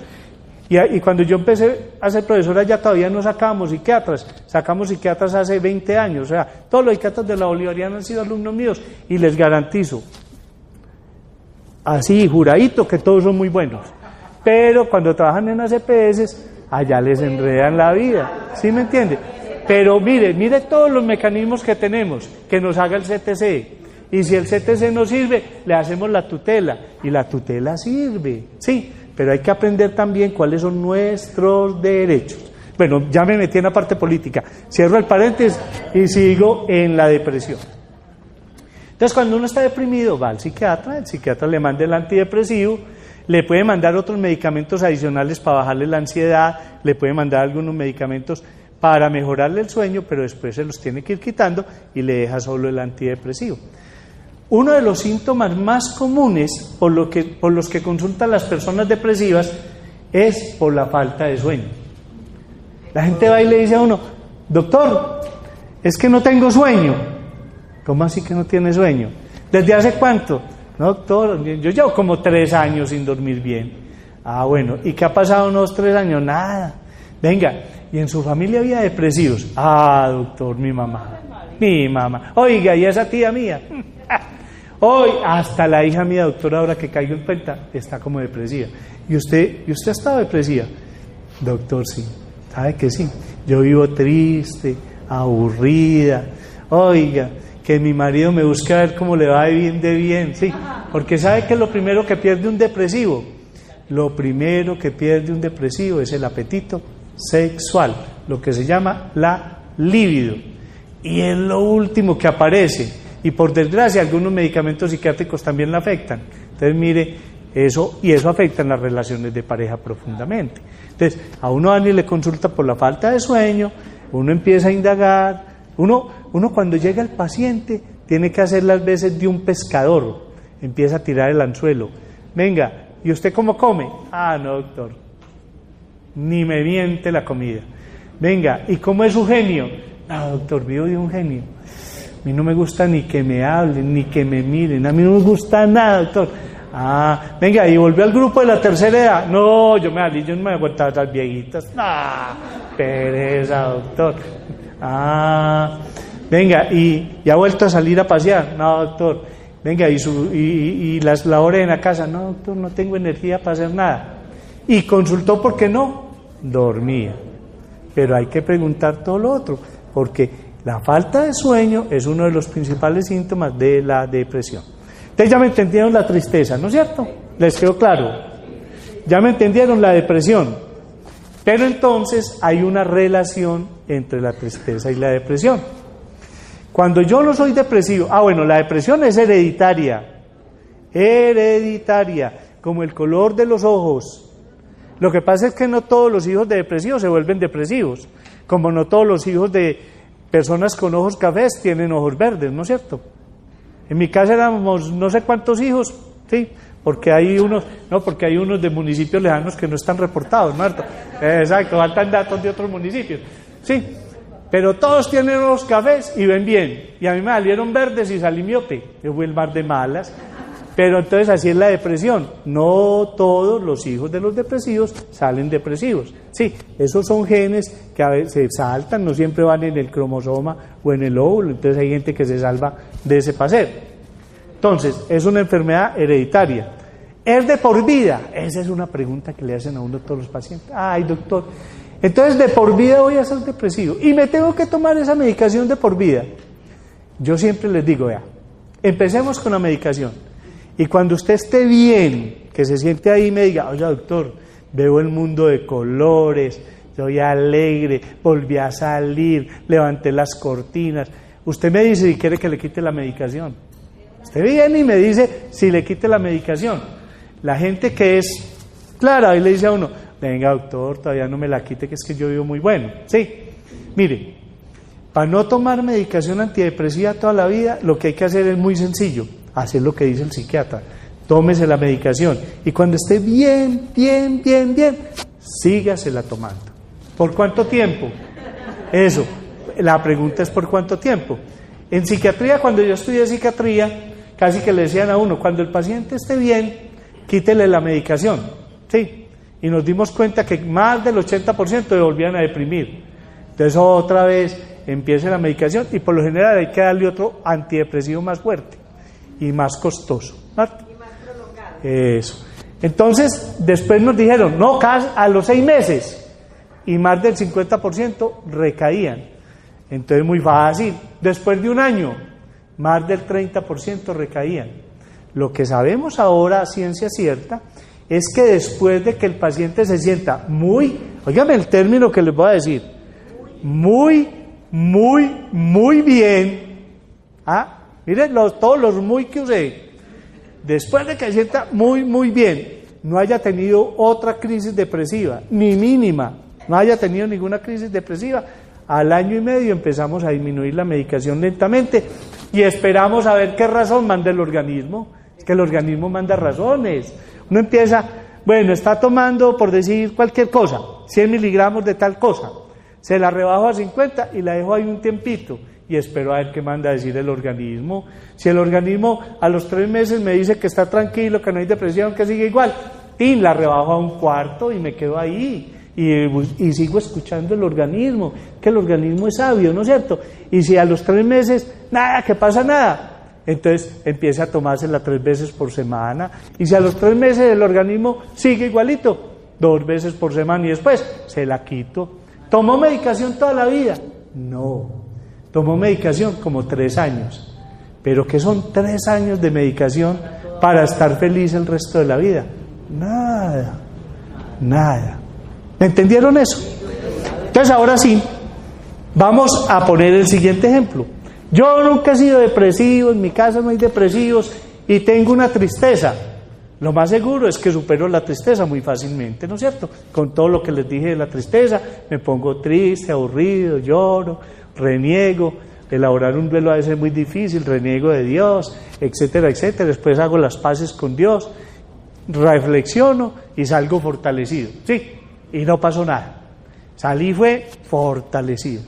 Y, cuando yo empecé a ser profesora ya todavía no sacábamos psiquiatras, sacamos psiquiatras hace 20 años, o sea, todos los psiquiatras de la Bolivariana han sido alumnos míos y les garantizo, así, juradito, que todos son muy buenos. Pero cuando trabajan en las EPS, allá les enredan la vida, ¿sí me entiende? Pero mire, mire todos los mecanismos que tenemos, que nos haga el CTC. Y si el CTC no sirve, le hacemos la tutela. Y la tutela sirve, ¿sí? Pero hay que aprender también cuáles son nuestros derechos. Bueno, ya me metí en la parte política. Cierro el paréntesis y sigo en la depresión. Entonces, cuando uno está deprimido, va al psiquiatra, el psiquiatra le manda el antidepresivo, le puede mandar otros medicamentos adicionales para bajarle la ansiedad, le puede mandar algunos medicamentos para mejorarle el sueño, pero después se los tiene que ir quitando y le deja solo el antidepresivo. Uno de los síntomas más comunes por, los que consultan las personas depresivas es por la falta de sueño. La gente va y le dice a uno, doctor, es que no tengo sueño. ¿Cómo así que no tiene sueño? ¿Desde hace cuánto? No, doctor, yo llevo como tres años sin dormir bien. Ah, bueno, ¿y qué ha pasado unos tres años? Nada. Venga, ¿y en su familia había depresivos? Ah, doctor, mi mamá. Mi mamá. Oiga, ¿y esa tía mía? Hoy hasta la hija mía, doctora, ahora que caigo en cuenta, está como depresiva. ¿Y usted, ¿y usted ha estado depresiva? Doctor, sí. ¿Sabe que sí? Yo vivo triste, aburrida. Oiga, que mi marido me busque a ver cómo le va de bien, de bien. Sí, porque ¿sabe que lo primero que pierde un depresivo? Lo primero que pierde un depresivo es el apetito sexual, lo que se llama la libido. Y es lo último que aparece. Y por desgracia, algunos medicamentos psiquiátricos también la afectan. Entonces, mire, eso, y eso afecta en las relaciones de pareja profundamente. Entonces, a uno ni le consulta por la falta de sueño, uno empieza a indagar, uno, uno cuando llega el paciente tiene que hacer las veces de un pescador, empieza a tirar el anzuelo. Venga, ¿y usted cómo come? Ah, no, doctor, ni me miente la comida. Venga, ¿y cómo es su genio? Ah, doctor, vivo de un genio. A mí no me gusta ni que me hablen, ni que me miren. A mí no me gusta nada, doctor. Ah, venga, y volvió al grupo de la tercera edad. No, yo me alí, yo no me voy a las viejitas. Ah, pereza, doctor. Ah, venga, y, ya ha vuelto a salir a pasear. No, doctor. Venga, y, y, y las labores en la casa. No, doctor, no tengo energía para hacer nada. Y consultó por qué no. Dormía. Pero hay que preguntar todo lo otro, porque la falta de sueño es uno de los principales síntomas de la depresión. Ustedes ya me entendieron la tristeza, ¿no es cierto? ¿Les quedó claro? Ya me entendieron la depresión. Pero entonces hay una relación entre la tristeza y la depresión. Cuando yo no soy depresivo, ah bueno, la depresión es hereditaria, hereditaria, como el color de los ojos. Lo que pasa es que no todos los hijos de depresivos se vuelven depresivos, como no todos los hijos de Personas con ojos cafés tienen ojos verdes, ¿no es cierto? En mi casa éramos no sé cuántos hijos, ¿sí? Porque hay unos, no, porque hay unos de municipios lejanos que no están reportados, Marta. Exacto, faltan datos de otros municipios. Sí, pero todos tienen unos cafés y ven bien. Y a mí me salieron verdes y salí miope. Yo fui el mar de malas. Pero entonces así es la depresión. No todos los hijos de los depresivos salen depresivos. Sí, esos son genes que a veces se saltan, no siempre van en el cromosoma o en el óvulo. Entonces hay gente que se salva de ese paseo. Entonces, es una enfermedad hereditaria. ¿Es de por vida? Esa es una pregunta que le hacen a uno todos los pacientes. Ay, doctor, entonces de por vida voy a ser depresivo y me tengo que tomar esa medicación de por vida. Yo siempre les digo, vea, empecemos con la medicación. Y cuando usted esté bien, que se siente ahí y me diga, oye doctor, veo el mundo de colores, soy alegre, volví a salir, levanté las cortinas. Usted me dice si quiere que le quite la medicación. Usted viene y me dice si le quite la medicación. La gente que es clara, ahí le dice a uno, venga doctor, todavía no me la quite, que es que yo vivo muy bueno. Sí, mire, para no tomar medicación antidepresiva toda la vida, lo que hay que hacer es muy sencillo, hacer lo que dice el psiquiatra. Tómese la medicación y cuando esté bien, bien, bien, bien, sígasela tomando. ¿Por cuánto tiempo? Eso, la pregunta es por cuánto tiempo. En psiquiatría, cuando yo estudié psiquiatría, casi que le decían a uno, cuando el paciente esté bien, quítele la medicación. Sí, y nos dimos cuenta que más del 80% se volvían a deprimir. Entonces otra vez empieza la medicación y por lo general hay que darle otro antidepresivo más fuerte y más costoso. Y más prolongado. Eso. Entonces después nos dijeron, no, a los seis meses y más del 50% recaían. Entonces muy fácil. Después de un año, más del 30% recaían. Lo que sabemos ahora, ciencia cierta, es que después de que el paciente se sienta muy, oígame el término que les voy a decir, muy, muy, muy bien, ¿ah? Miren los, todos los muy que usé, después de que se sienta muy, muy bien, no haya tenido otra crisis depresiva, ni mínima, no haya tenido ninguna crisis depresiva, al año y medio empezamos a disminuir la medicación lentamente y esperamos a ver qué razón manda el organismo. Es que el organismo manda razones. Uno empieza, bueno, está tomando, por decir cualquier cosa, 100 miligramos de tal cosa, se la rebajo a 50 y la dejo ahí un tiempito y espero a ver qué manda a decir el organismo. Si el organismo a los tres meses me dice que está tranquilo, que no hay depresión, que sigue igual, y la rebajo a un cuarto y me quedo ahí. Y, sigo escuchando el organismo, que el organismo es sabio, ¿no es cierto? Y si a los tres meses, nada, que pasa nada, entonces empieza a tomársela tres veces por semana. Y si a los tres meses el organismo sigue igualito, dos veces por semana y después se la quito. ¿Tomó medicación toda la vida? No. Tomó medicación como tres años. Pero ¿qué son tres años de medicación para estar feliz el resto de la vida? Nada. Nada. ¿Me entendieron eso? Entonces ahora sí, vamos a poner el siguiente ejemplo. Yo nunca he sido depresivo, en mi casa no hay depresivos y tengo una tristeza. Lo más seguro es que supero la tristeza muy fácilmente, ¿no es cierto? Con todo lo que les dije de la tristeza, me pongo triste, aburrido, lloro, reniego. Elaborar un duelo a veces es muy difícil, reniego de Dios, etcétera, etcétera. Después hago las paces con Dios, reflexiono y salgo fortalecido. Sí, y no pasó nada. Salí fue fortalecido.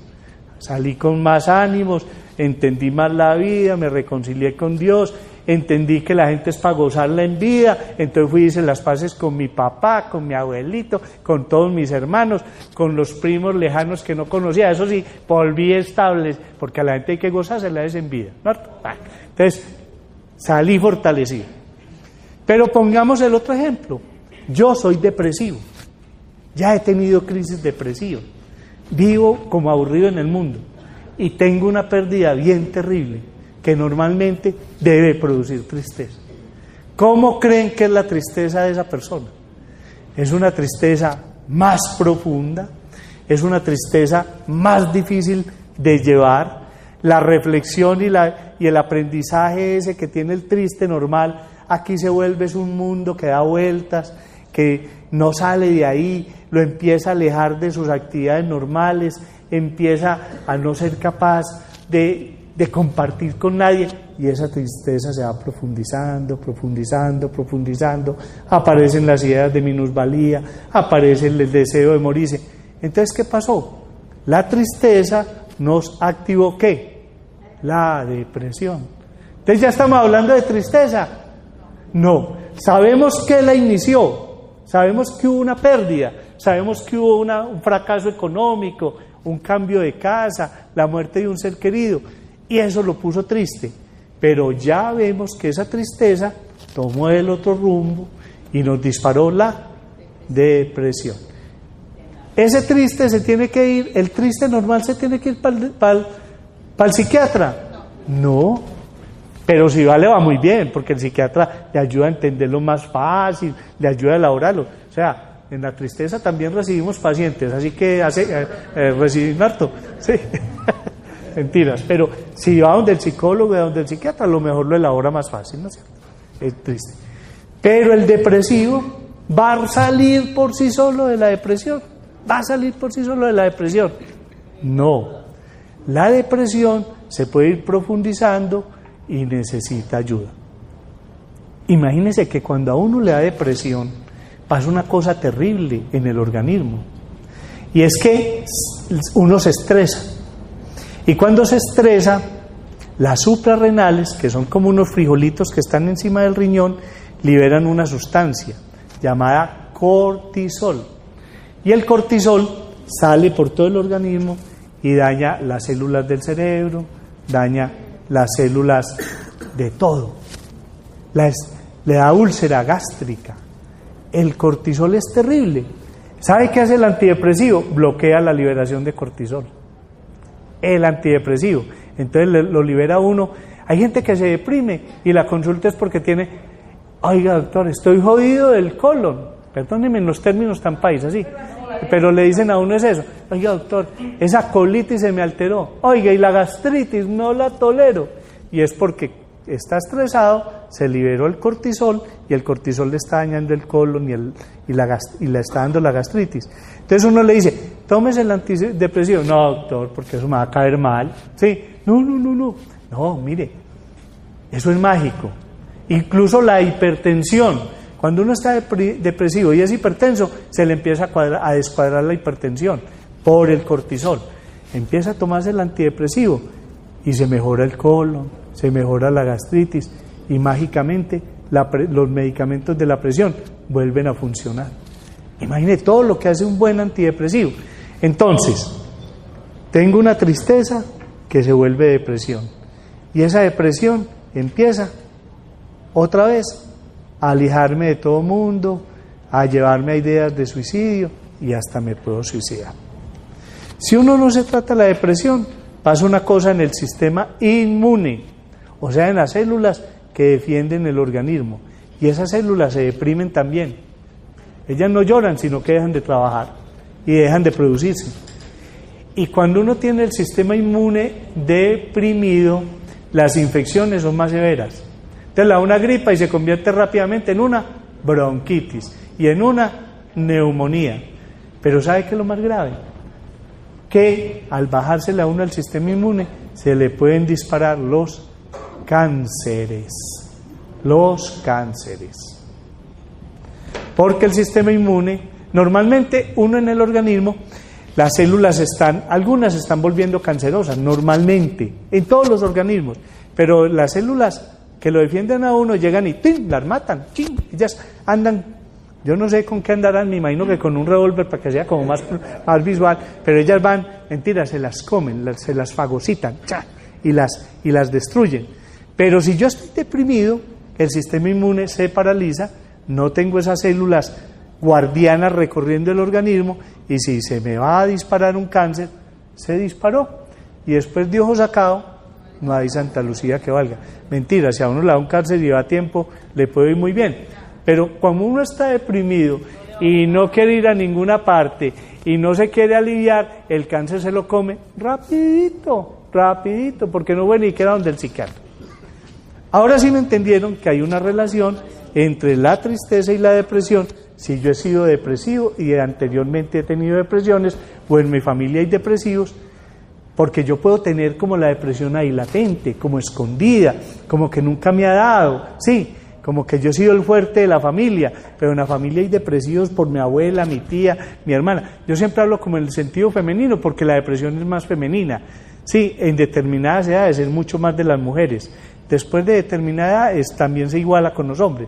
Salí con más ánimos, entendí más la vida, me reconcilié con Dios, entendí que la gente es para gozarla en vida, entonces fui y las paces con mi papá, con mi abuelito, con todos mis hermanos, con los primos lejanos que no conocía, eso sí, volví estable, porque a la gente hay que la es en vida. Entonces, salí fortalecido. Pero pongamos el otro ejemplo, yo soy depresivo, ya he tenido crisis depresivas, vivo como aburrido en el mundo y tengo una pérdida bien terrible que normalmente debe producir tristeza. ¿Cómo creen que es la tristeza de esa persona? Es una tristeza más profunda, es una tristeza más difícil de llevar. La reflexión y, la, y el aprendizaje ese que tiene el triste normal, aquí se vuelve es un mundo que da vueltas, que no sale de ahí, lo empieza a alejar de sus actividades normales, empieza a no ser capaz de de compartir con nadie y esa tristeza se va profundizando, profundizando, profundizando, aparecen las ideas de minusvalía, aparece el deseo de morirse. Entonces, ¿qué pasó? La tristeza nos activó qué? La depresión. Entonces ya estamos hablando de tristeza. No, sabemos que la inició, sabemos que hubo una pérdida, sabemos que hubo un fracaso económico, un cambio de casa, la muerte de un ser querido, y eso lo puso triste. Pero ya vemos que esa tristeza tomó el otro rumbo y nos disparó la depresión. Ese triste se tiene que ir, el triste normal se tiene que ir para el, psiquiatra. No, pero si va, le va muy bien, porque el psiquiatra le ayuda a entenderlo más fácil, le ayuda a elaborarlo. O sea, en la tristeza también recibimos pacientes, así que hace, eh, eh, recibir harto. Sí. Mentiras. Pero si va donde el psicólogo, donde el psiquiatra, a lo mejor lo elabora más fácil, ¿no es cierto? Es triste. Pero el depresivo va a salir por sí solo de la depresión. Va a salir por sí solo de la depresión. No. La depresión se puede ir profundizando y necesita ayuda. Imagínese que cuando a uno le da depresión, pasa una cosa terrible en el organismo. Y es que uno se estresa. Y cuando se estresa, las suprarrenales, que son como unos frijolitos que están encima del riñón, liberan una sustancia llamada cortisol. Y el cortisol sale por todo el organismo y daña las células del cerebro, daña las células de todo. le da úlcera gástrica. El cortisol es terrible. ¿Sabe qué hace el antidepresivo? Bloquea la liberación de cortisol el antidepresivo. Entonces lo libera uno. Hay gente que se deprime y la consulta es porque tiene, oiga doctor, estoy jodido del colon. Perdóneme en los términos tan países así. Pero le dicen a uno es eso. Oiga doctor, esa colitis se me alteró. Oiga, y la gastritis no la tolero. Y es porque está estresado, se liberó el cortisol y el cortisol le está dañando el colon y, el, y, la, y le está dando la gastritis. Entonces uno le dice, tómese el antidepresivo. No, doctor, porque eso me va a caer mal. Sí, no, no, no, no. No, mire, eso es mágico. Incluso la hipertensión. Cuando uno está depresivo y es hipertenso, se le empieza a, a descuadrar la hipertensión por el cortisol. Empieza a tomarse el antidepresivo y se mejora el colon, se mejora la gastritis y mágicamente los medicamentos de la presión vuelven a funcionar. Imagine todo lo que hace un buen antidepresivo. Entonces, tengo una tristeza que se vuelve depresión. Y esa depresión empieza otra vez a alejarme de todo mundo, a llevarme a ideas de suicidio y hasta me puedo suicidar. Si uno no se trata la depresión, pasa una cosa en el sistema inmune, o sea, en las células que defienden el organismo. Y esas células se deprimen también. Ellas no lloran, sino que dejan de trabajar y dejan de producirse. Y cuando uno tiene el sistema inmune deprimido, las infecciones son más severas. Entonces la una gripa y se convierte rápidamente en una bronquitis y en una neumonía. Pero ¿sabe qué es lo más grave? Que al bajársela uno al sistema inmune se le pueden disparar los cánceres. Los cánceres. Porque el sistema inmune, normalmente uno en el organismo, las células están, algunas están volviendo cancerosas, normalmente, en todos los organismos, pero las células que lo defienden a uno llegan y ¡tim! las matan, ¡tim! ellas andan, yo no sé con qué andarán, me imagino que con un revólver para que sea como más, más visual, pero ellas van, mentiras, se las comen, se las fagocitan, y las, y las destruyen. Pero si yo estoy deprimido, el sistema inmune se paraliza, no tengo esas células guardianas recorriendo el organismo y si se me va a disparar un cáncer, se disparó. Y después de ojo sacado, no hay Santa Lucía que valga. Mentira, si a uno le da un cáncer y lleva tiempo, le puede ir muy bien. Pero cuando uno está deprimido y no quiere ir a ninguna parte y no se quiere aliviar, el cáncer se lo come rapidito, rapidito, porque no vuelve ni queda donde el psiquiatra. Ahora sí me entendieron que hay una relación entre la tristeza y la depresión, si yo he sido depresivo y anteriormente he tenido depresiones, o en mi familia hay depresivos, porque yo puedo tener como la depresión ahí latente, como escondida, como que nunca me ha dado, sí, como que yo he sido el fuerte de la familia, pero en la familia hay depresivos por mi abuela, mi tía, mi hermana. Yo siempre hablo como en el sentido femenino, porque la depresión es más femenina. Sí, en determinadas edades es mucho más de las mujeres. Después de determinada edad también se iguala con los hombres.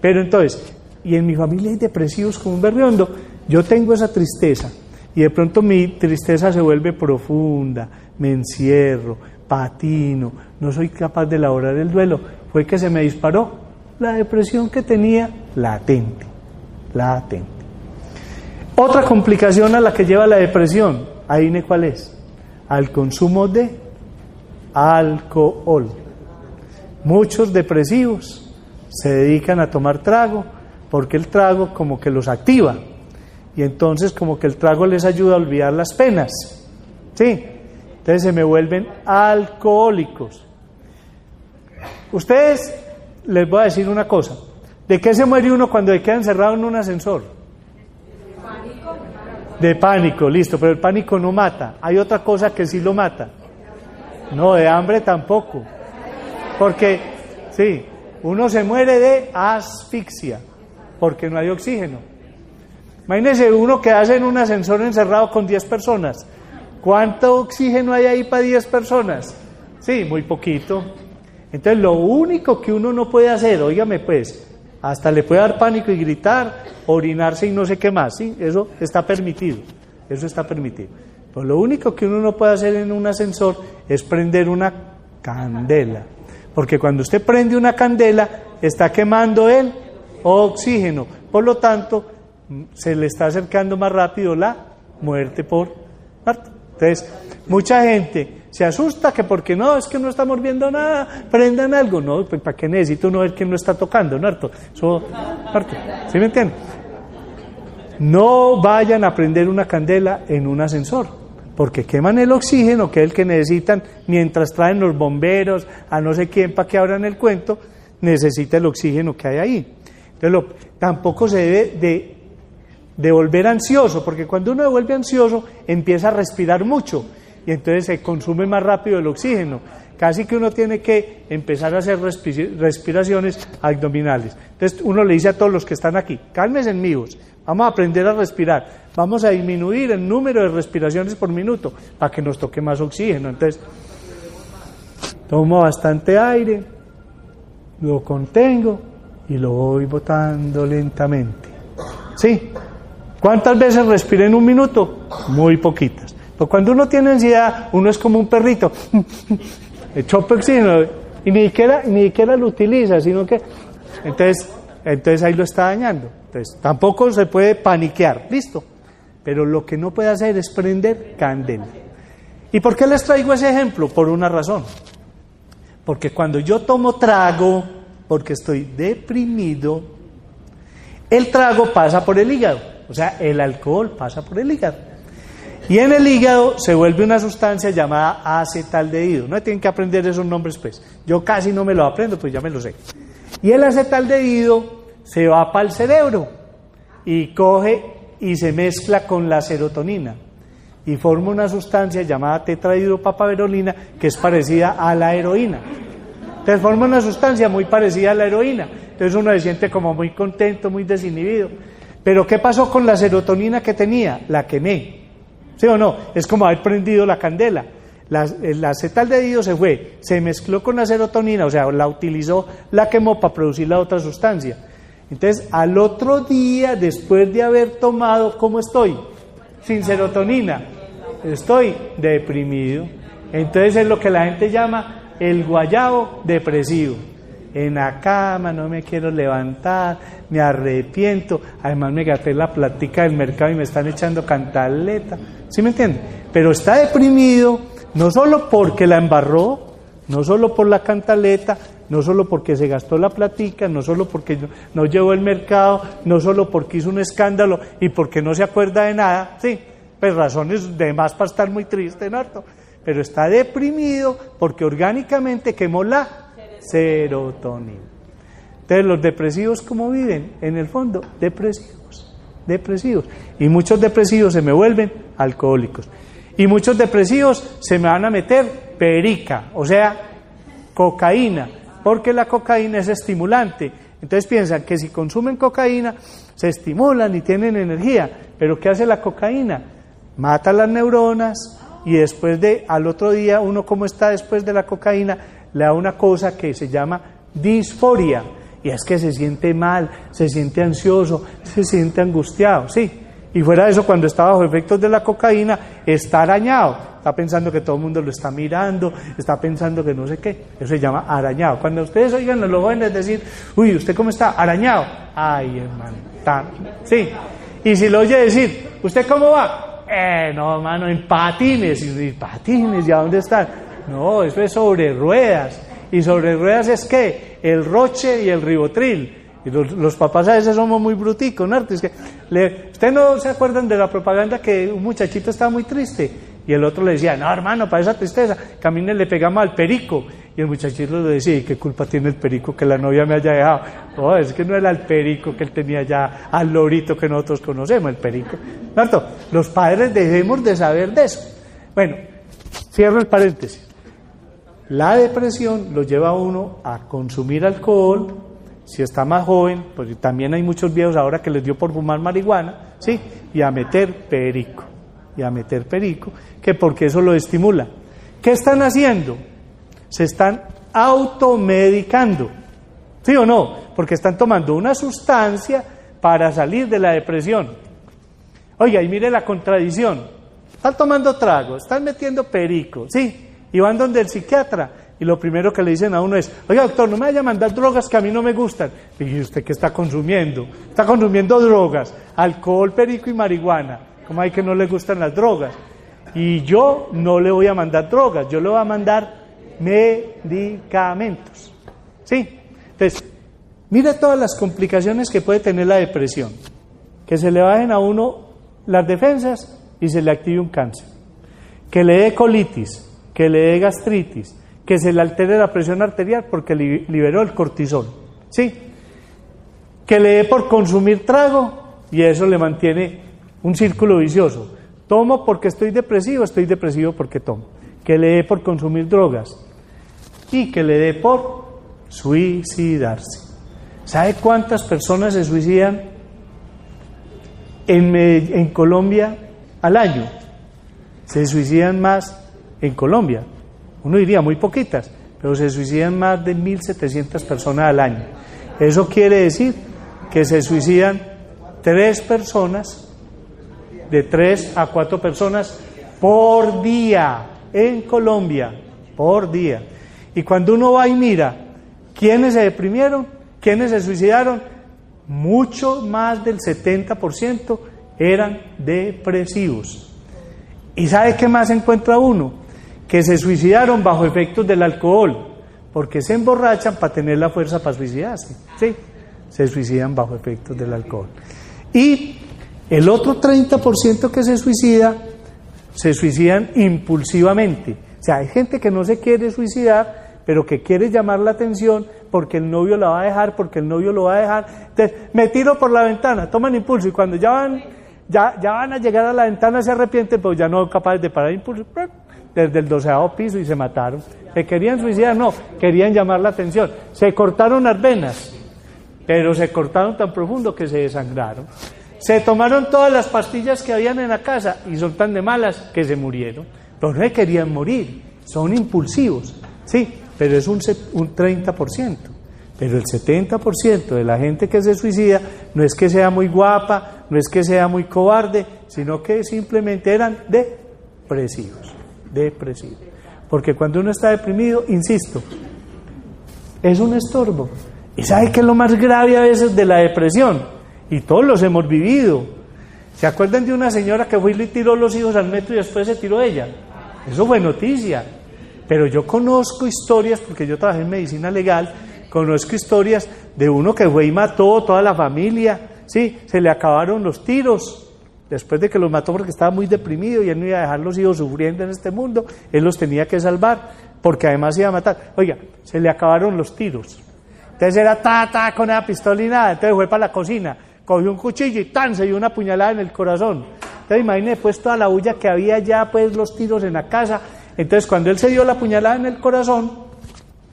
Pero entonces, y en mi familia hay depresivos como un berriondo, yo tengo esa tristeza y de pronto mi tristeza se vuelve profunda, me encierro, patino, no soy capaz de elaborar el duelo, fue que se me disparó la depresión que tenía latente, latente. Otra complicación a la que lleva la depresión, ahí cuál es, al consumo de alcohol. Muchos depresivos se dedican a tomar trago porque el trago como que los activa y entonces como que el trago les ayuda a olvidar las penas. ¿Sí? Entonces se me vuelven alcohólicos. Ustedes les voy a decir una cosa. ¿De qué se muere uno cuando se queda encerrado en un ascensor? De pánico, listo, pero el pánico no mata. Hay otra cosa que sí lo mata. No, de hambre tampoco. Porque, sí, uno se muere de asfixia, porque no hay oxígeno. Imagínese uno que hace en un ascensor encerrado con 10 personas. ¿Cuánto oxígeno hay ahí para 10 personas? Sí, muy poquito. Entonces lo único que uno no puede hacer, óigame pues, hasta le puede dar pánico y gritar, orinarse y no sé qué más, ¿sí? Eso está permitido, eso está permitido. Pues lo único que uno no puede hacer en un ascensor es prender una candela. Porque cuando usted prende una candela, está quemando el oxígeno. Por lo tanto, se le está acercando más rápido la muerte por parto. Entonces, mucha gente se asusta que porque no, es que no estamos viendo nada, prendan algo. No, pues ¿para qué necesito uno ver quién no está tocando? ¿No, harto? Eso. ¿Sí me entienden? No vayan a prender una candela en un ascensor, porque queman el oxígeno, que es el que necesitan mientras traen los bomberos, a no sé quién para que abran el cuento, necesita el oxígeno que hay ahí. Entonces, tampoco se debe de volver ansioso, porque cuando uno se vuelve ansioso empieza a respirar mucho y entonces se consume más rápido el oxígeno. Casi que uno tiene que empezar a hacer respiraciones abdominales. Entonces uno le dice a todos los que están aquí, cálmense amigos, vamos a aprender a respirar, vamos a disminuir el número de respiraciones por minuto para que nos toque más oxígeno. Entonces tomo bastante aire, lo contengo y lo voy botando lentamente. ¿Sí? ¿Cuántas veces respiré en un minuto? Muy poquitas. Pero cuando uno tiene ansiedad, uno es como un perrito. Echó oxígeno y ni siquiera, ni siquiera lo utiliza, sino que. Entonces, entonces ahí lo está dañando. Entonces, tampoco se puede paniquear. Listo. Pero lo que no puede hacer es prender candela. ¿Y por qué les traigo ese ejemplo? Por una razón. Porque cuando yo tomo trago, porque estoy deprimido, el trago pasa por el hígado. O sea, el alcohol pasa por el hígado. Y en el hígado se vuelve una sustancia llamada acetaldehído. No tienen que aprender esos nombres, pues. Yo casi no me lo aprendo, pues ya me lo sé. Y el acetaldehído se va para el cerebro y coge y se mezcla con la serotonina y forma una sustancia llamada tetrahidropapaverolina que es parecida a la heroína. Entonces forma una sustancia muy parecida a la heroína. Entonces uno se siente como muy contento, muy desinhibido. Pero ¿qué pasó con la serotonina que tenía? La quemé. ¿Sí o no? Es como haber prendido la candela. La, el acetaldehído se fue, se mezcló con la serotonina, o sea, la utilizó, la quemó para producir la otra sustancia. Entonces, al otro día, después de haber tomado, ¿cómo estoy? Sin serotonina. Estoy deprimido. Entonces es lo que la gente llama el guayabo depresivo en la cama, no me quiero levantar, me arrepiento, además me gasté la plática del mercado y me están echando cantaleta, ¿sí me entiende? Pero está deprimido no solo porque la embarró, no solo por la cantaleta, no solo porque se gastó la platica, no solo porque no llevó el mercado, no solo porque hizo un escándalo y porque no se acuerda de nada, sí, pues razones de más para estar muy triste, ¿no? Pero está deprimido porque orgánicamente quemó la serotonina. Entonces, los depresivos, ¿cómo viven? En el fondo, depresivos, depresivos. Y muchos depresivos se me vuelven alcohólicos. Y muchos depresivos se me van a meter perica, o sea, cocaína, porque la cocaína es estimulante. Entonces piensan que si consumen cocaína se estimulan y tienen energía, pero ¿qué hace la cocaína? Mata las neuronas y después de al otro día uno como está después de la cocaína le da una cosa que se llama disforia y es que se siente mal, se siente ansioso, se siente angustiado, sí. Y fuera de eso, cuando está bajo efectos de la cocaína, está arañado. Está pensando que todo el mundo lo está mirando, está pensando que no sé qué. Eso se llama arañado. Cuando ustedes oigan a los jóvenes decir, uy, ¿usted cómo está? Arañado. Ay, hermano. Sí. Y si lo oye decir, ¿usted cómo va? Eh, no, hermano, en patines. Y patines, ¿y a dónde están? No, eso es sobre ruedas. Y sobre ruedas es que el roche y el ribotril. Y los, papás a veces somos muy bruticos, ¿no? Es que le, ¿Ustedes no se acuerdan de la propaganda que un muchachito estaba muy triste? Y el otro le decía, no, hermano, para esa tristeza, camine le pegamos al perico. Y el muchachito le decía, ¿y qué culpa tiene el perico que la novia me haya dejado? Oh, es que no era el perico que él tenía ya al lorito que nosotros conocemos, el perico. ¿Cierto? Los padres debemos de saber de eso. Bueno, cierro el paréntesis. La depresión lo lleva a uno a consumir alcohol, si está más joven, pues también hay muchos viejos ahora que les dio por fumar marihuana, ¿sí? Y a meter perico, y a meter perico, que porque eso lo estimula. ¿Qué están haciendo? Se están automedicando, ¿sí o no? Porque están tomando una sustancia para salir de la depresión. Oiga, y mire la contradicción. Están tomando trago, están metiendo perico, ¿sí? Y van donde el psiquiatra y lo primero que le dicen a uno es, oiga doctor, no me vaya a mandar drogas que a mí no me gustan. Y usted qué está consumiendo? Está consumiendo drogas, alcohol, perico y marihuana. ¿Cómo hay que no le gustan las drogas? Y yo no le voy a mandar drogas, yo le voy a mandar medicamentos. ¿Sí? Entonces, mire todas las complicaciones que puede tener la depresión. Que se le bajen a uno las defensas y se le active un cáncer. Que le dé colitis, que le dé gastritis, que se le altere la presión arterial porque liberó el cortisol. ¿Sí? Que le dé por consumir trago y eso le mantiene un círculo vicioso. Tomo porque estoy depresivo, estoy depresivo porque tomo. Que le dé por consumir drogas y que le dé por suicidarse. ¿Sabe cuántas personas se suicidan en, en Colombia al año? Se suicidan más en Colombia uno diría muy poquitas, pero se suicidan más de 1.700 personas al año. Eso quiere decir que se suicidan tres personas, de tres a cuatro personas por día en Colombia, por día. Y cuando uno va y mira quiénes se deprimieron, quiénes se suicidaron, mucho más del 70% eran depresivos. ¿Y sabe qué más encuentra uno? Que se suicidaron bajo efectos del alcohol, porque se emborrachan para tener la fuerza para suicidarse. ¿sí? Se suicidan bajo efectos del alcohol. Y el otro 30% que se suicida, se suicidan impulsivamente. O sea, hay gente que no se quiere suicidar, pero que quiere llamar la atención porque el novio la va a dejar, porque el novio lo va a dejar. Entonces, me tiro por la ventana, toman impulso y cuando ya van, ya, ya van a llegar a la ventana se arrepienten, pues ya no son capaces de parar impulso desde el doceavo piso y se mataron. ¿Se querían suicidar? No, querían llamar la atención. Se cortaron las venas, pero se cortaron tan profundo que se desangraron. Se tomaron todas las pastillas que habían en la casa y son tan de malas que se murieron. Pero no querían morir, son impulsivos, sí, pero es un, un 30%. Pero el 70% de la gente que se suicida no es que sea muy guapa, no es que sea muy cobarde, sino que simplemente eran depresivos depresivo. Porque cuando uno está deprimido, insisto, es un estorbo. ¿Y sabe qué es lo más grave a veces de la depresión? Y todos los hemos vivido. ¿Se acuerdan de una señora que fue y tiró los hijos al metro y después se tiró ella? Eso fue noticia. Pero yo conozco historias, porque yo trabajé en medicina legal, conozco historias de uno que fue y mató toda la familia, ¿sí? Se le acabaron los tiros, después de que los mató porque estaba muy deprimido y él no iba a dejar los hijos sufriendo en este mundo, él los tenía que salvar, porque además iba a matar. Oiga, se le acabaron los tiros. Entonces era ta, ta, con esa pistola y nada. Entonces fue para la cocina, cogió un cuchillo y tan, se dio una puñalada en el corazón. Entonces Entonces imagínese pues toda la bulla que había ya, pues los tiros en la casa. Entonces cuando él se dio la puñalada en el corazón,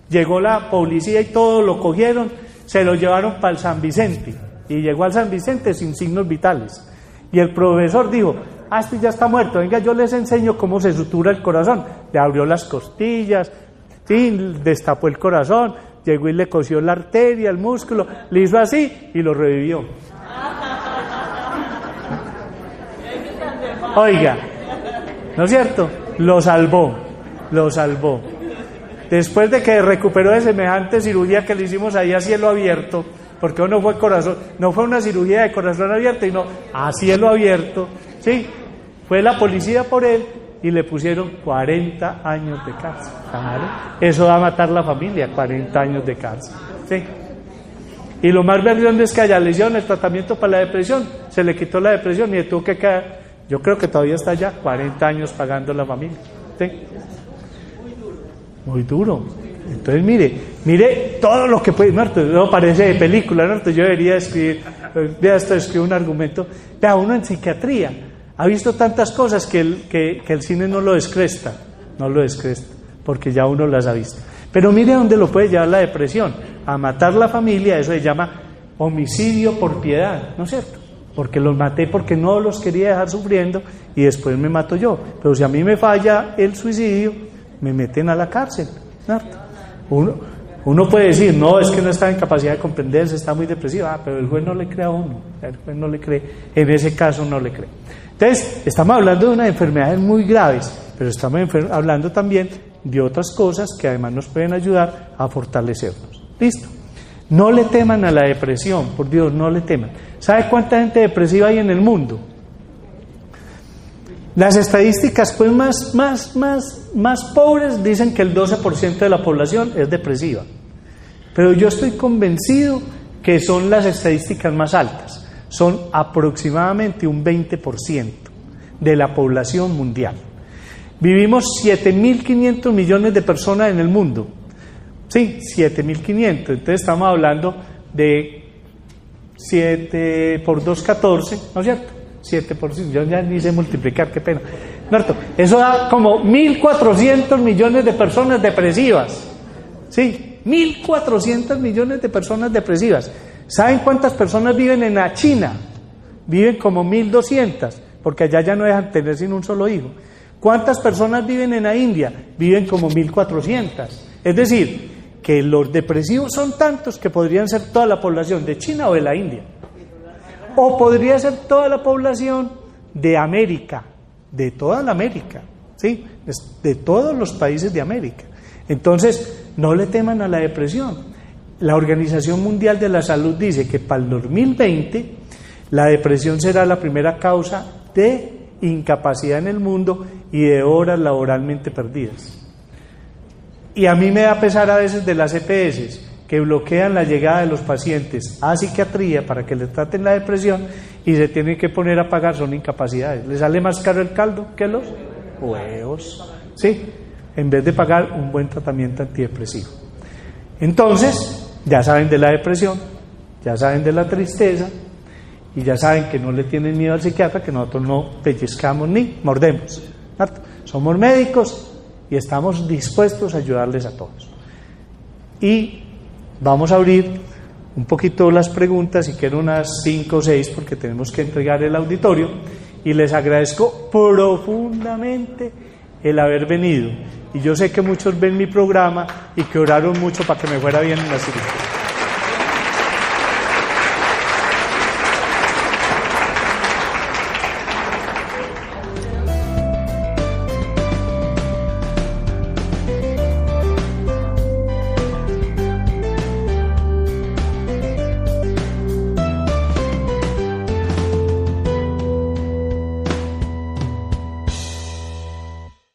llegó la policía y todo lo cogieron, se lo llevaron para el San Vicente. Y llegó al San Vicente sin signos vitales. Y el profesor dijo, ah, este ya está muerto, venga, yo les enseño cómo se sutura el corazón. Le abrió las costillas, sí, destapó el corazón, llegó y le cosió la arteria, el músculo, le hizo así y lo revivió. Oiga, ¿no es cierto? Lo salvó, lo salvó. Después de que recuperó de semejante cirugía que le hicimos ahí a cielo abierto, porque no fue corazón, no fue una cirugía de corazón abierto, sino a cielo abierto, ¿sí? Fue la policía por él y le pusieron 40 años de cárcel. Eso va a matar la familia, 40 años de cárcel. ¿sí? Y lo más vergonzoso es que allá le el tratamiento para la depresión, se le quitó la depresión y le tuvo que quedar, yo creo que todavía está allá, 40 años pagando la familia. ¿sí? Muy duro. Entonces, mire, mire todo lo que puede. No, parece de película, ¿no? Yo debería escribir, vea esto, escribir un argumento. Vea, uno en psiquiatría ha visto tantas cosas que el, que, el cine no lo descresta, no lo descresta, porque ya uno las ha visto. Pero mire dónde lo puede llevar la depresión, a matar la familia, eso se llama homicidio por piedad, ¿no es cierto? Porque los maté porque no los quería dejar sufriendo y después me mato yo. Pero si a mí me falla el suicidio, me meten a la cárcel, ¿cierto? Uno, puede decir, no, es que no está en capacidad de comprenderse, está muy depresiva, ah, pero el juez no le cree a uno, el juez no le cree, en ese caso no le cree. Entonces, estamos hablando de unas enfermedades muy graves, pero estamos hablando también de otras cosas que además nos pueden ayudar a fortalecernos. ¿Listo? No le teman a la depresión, por Dios, no le teman. ¿Sabe cuánta gente depresiva hay en el mundo? Las estadísticas pues más, más, más, más pobres dicen que el 12% de la población es depresiva. Pero yo estoy convencido que son las estadísticas más altas. Son aproximadamente un 20% de la población mundial. Vivimos 7.500 millones de personas en el mundo. Sí, 7.500. Entonces estamos hablando de 7 por 2, 14, ¿no es cierto? 7 por 5, yo ya ni sé multiplicar, qué pena. Eso da como 1.400 millones de personas depresivas. Sí, 1.400 millones de personas depresivas. ¿Saben cuántas personas viven en la China? Viven como 1.200, porque allá ya no dejan tener sin un solo hijo. ¿Cuántas personas viven en la India? Viven como 1.400. Es decir, que los depresivos son tantos que podrían ser toda la población de China o de la India. O podría ser toda la población de América, de toda la América, ¿sí? de todos los países de América. Entonces, no le teman a la depresión. La Organización Mundial de la Salud dice que para el 2020 la depresión será la primera causa de incapacidad en el mundo y de horas laboralmente perdidas. Y a mí me da pesar a veces de las EPS, que bloquean la llegada de los pacientes a psiquiatría para que le traten la depresión y se tienen que poner a pagar, son incapacidades. ¿Le sale más caro el caldo que los huevos? Sí, en vez de pagar un buen tratamiento antidepresivo. Entonces, ya saben de la depresión, ya saben de la tristeza y ya saben que no le tienen miedo al psiquiatra, que nosotros no pellizcamos ni mordemos. Somos médicos y estamos dispuestos a ayudarles a todos. Y Vamos a abrir un poquito las preguntas, y quiero unas cinco o seis, porque tenemos que entregar el auditorio. Y les agradezco profundamente el haber venido. Y yo sé que muchos ven mi programa y que oraron mucho para que me fuera bien en la cirugía.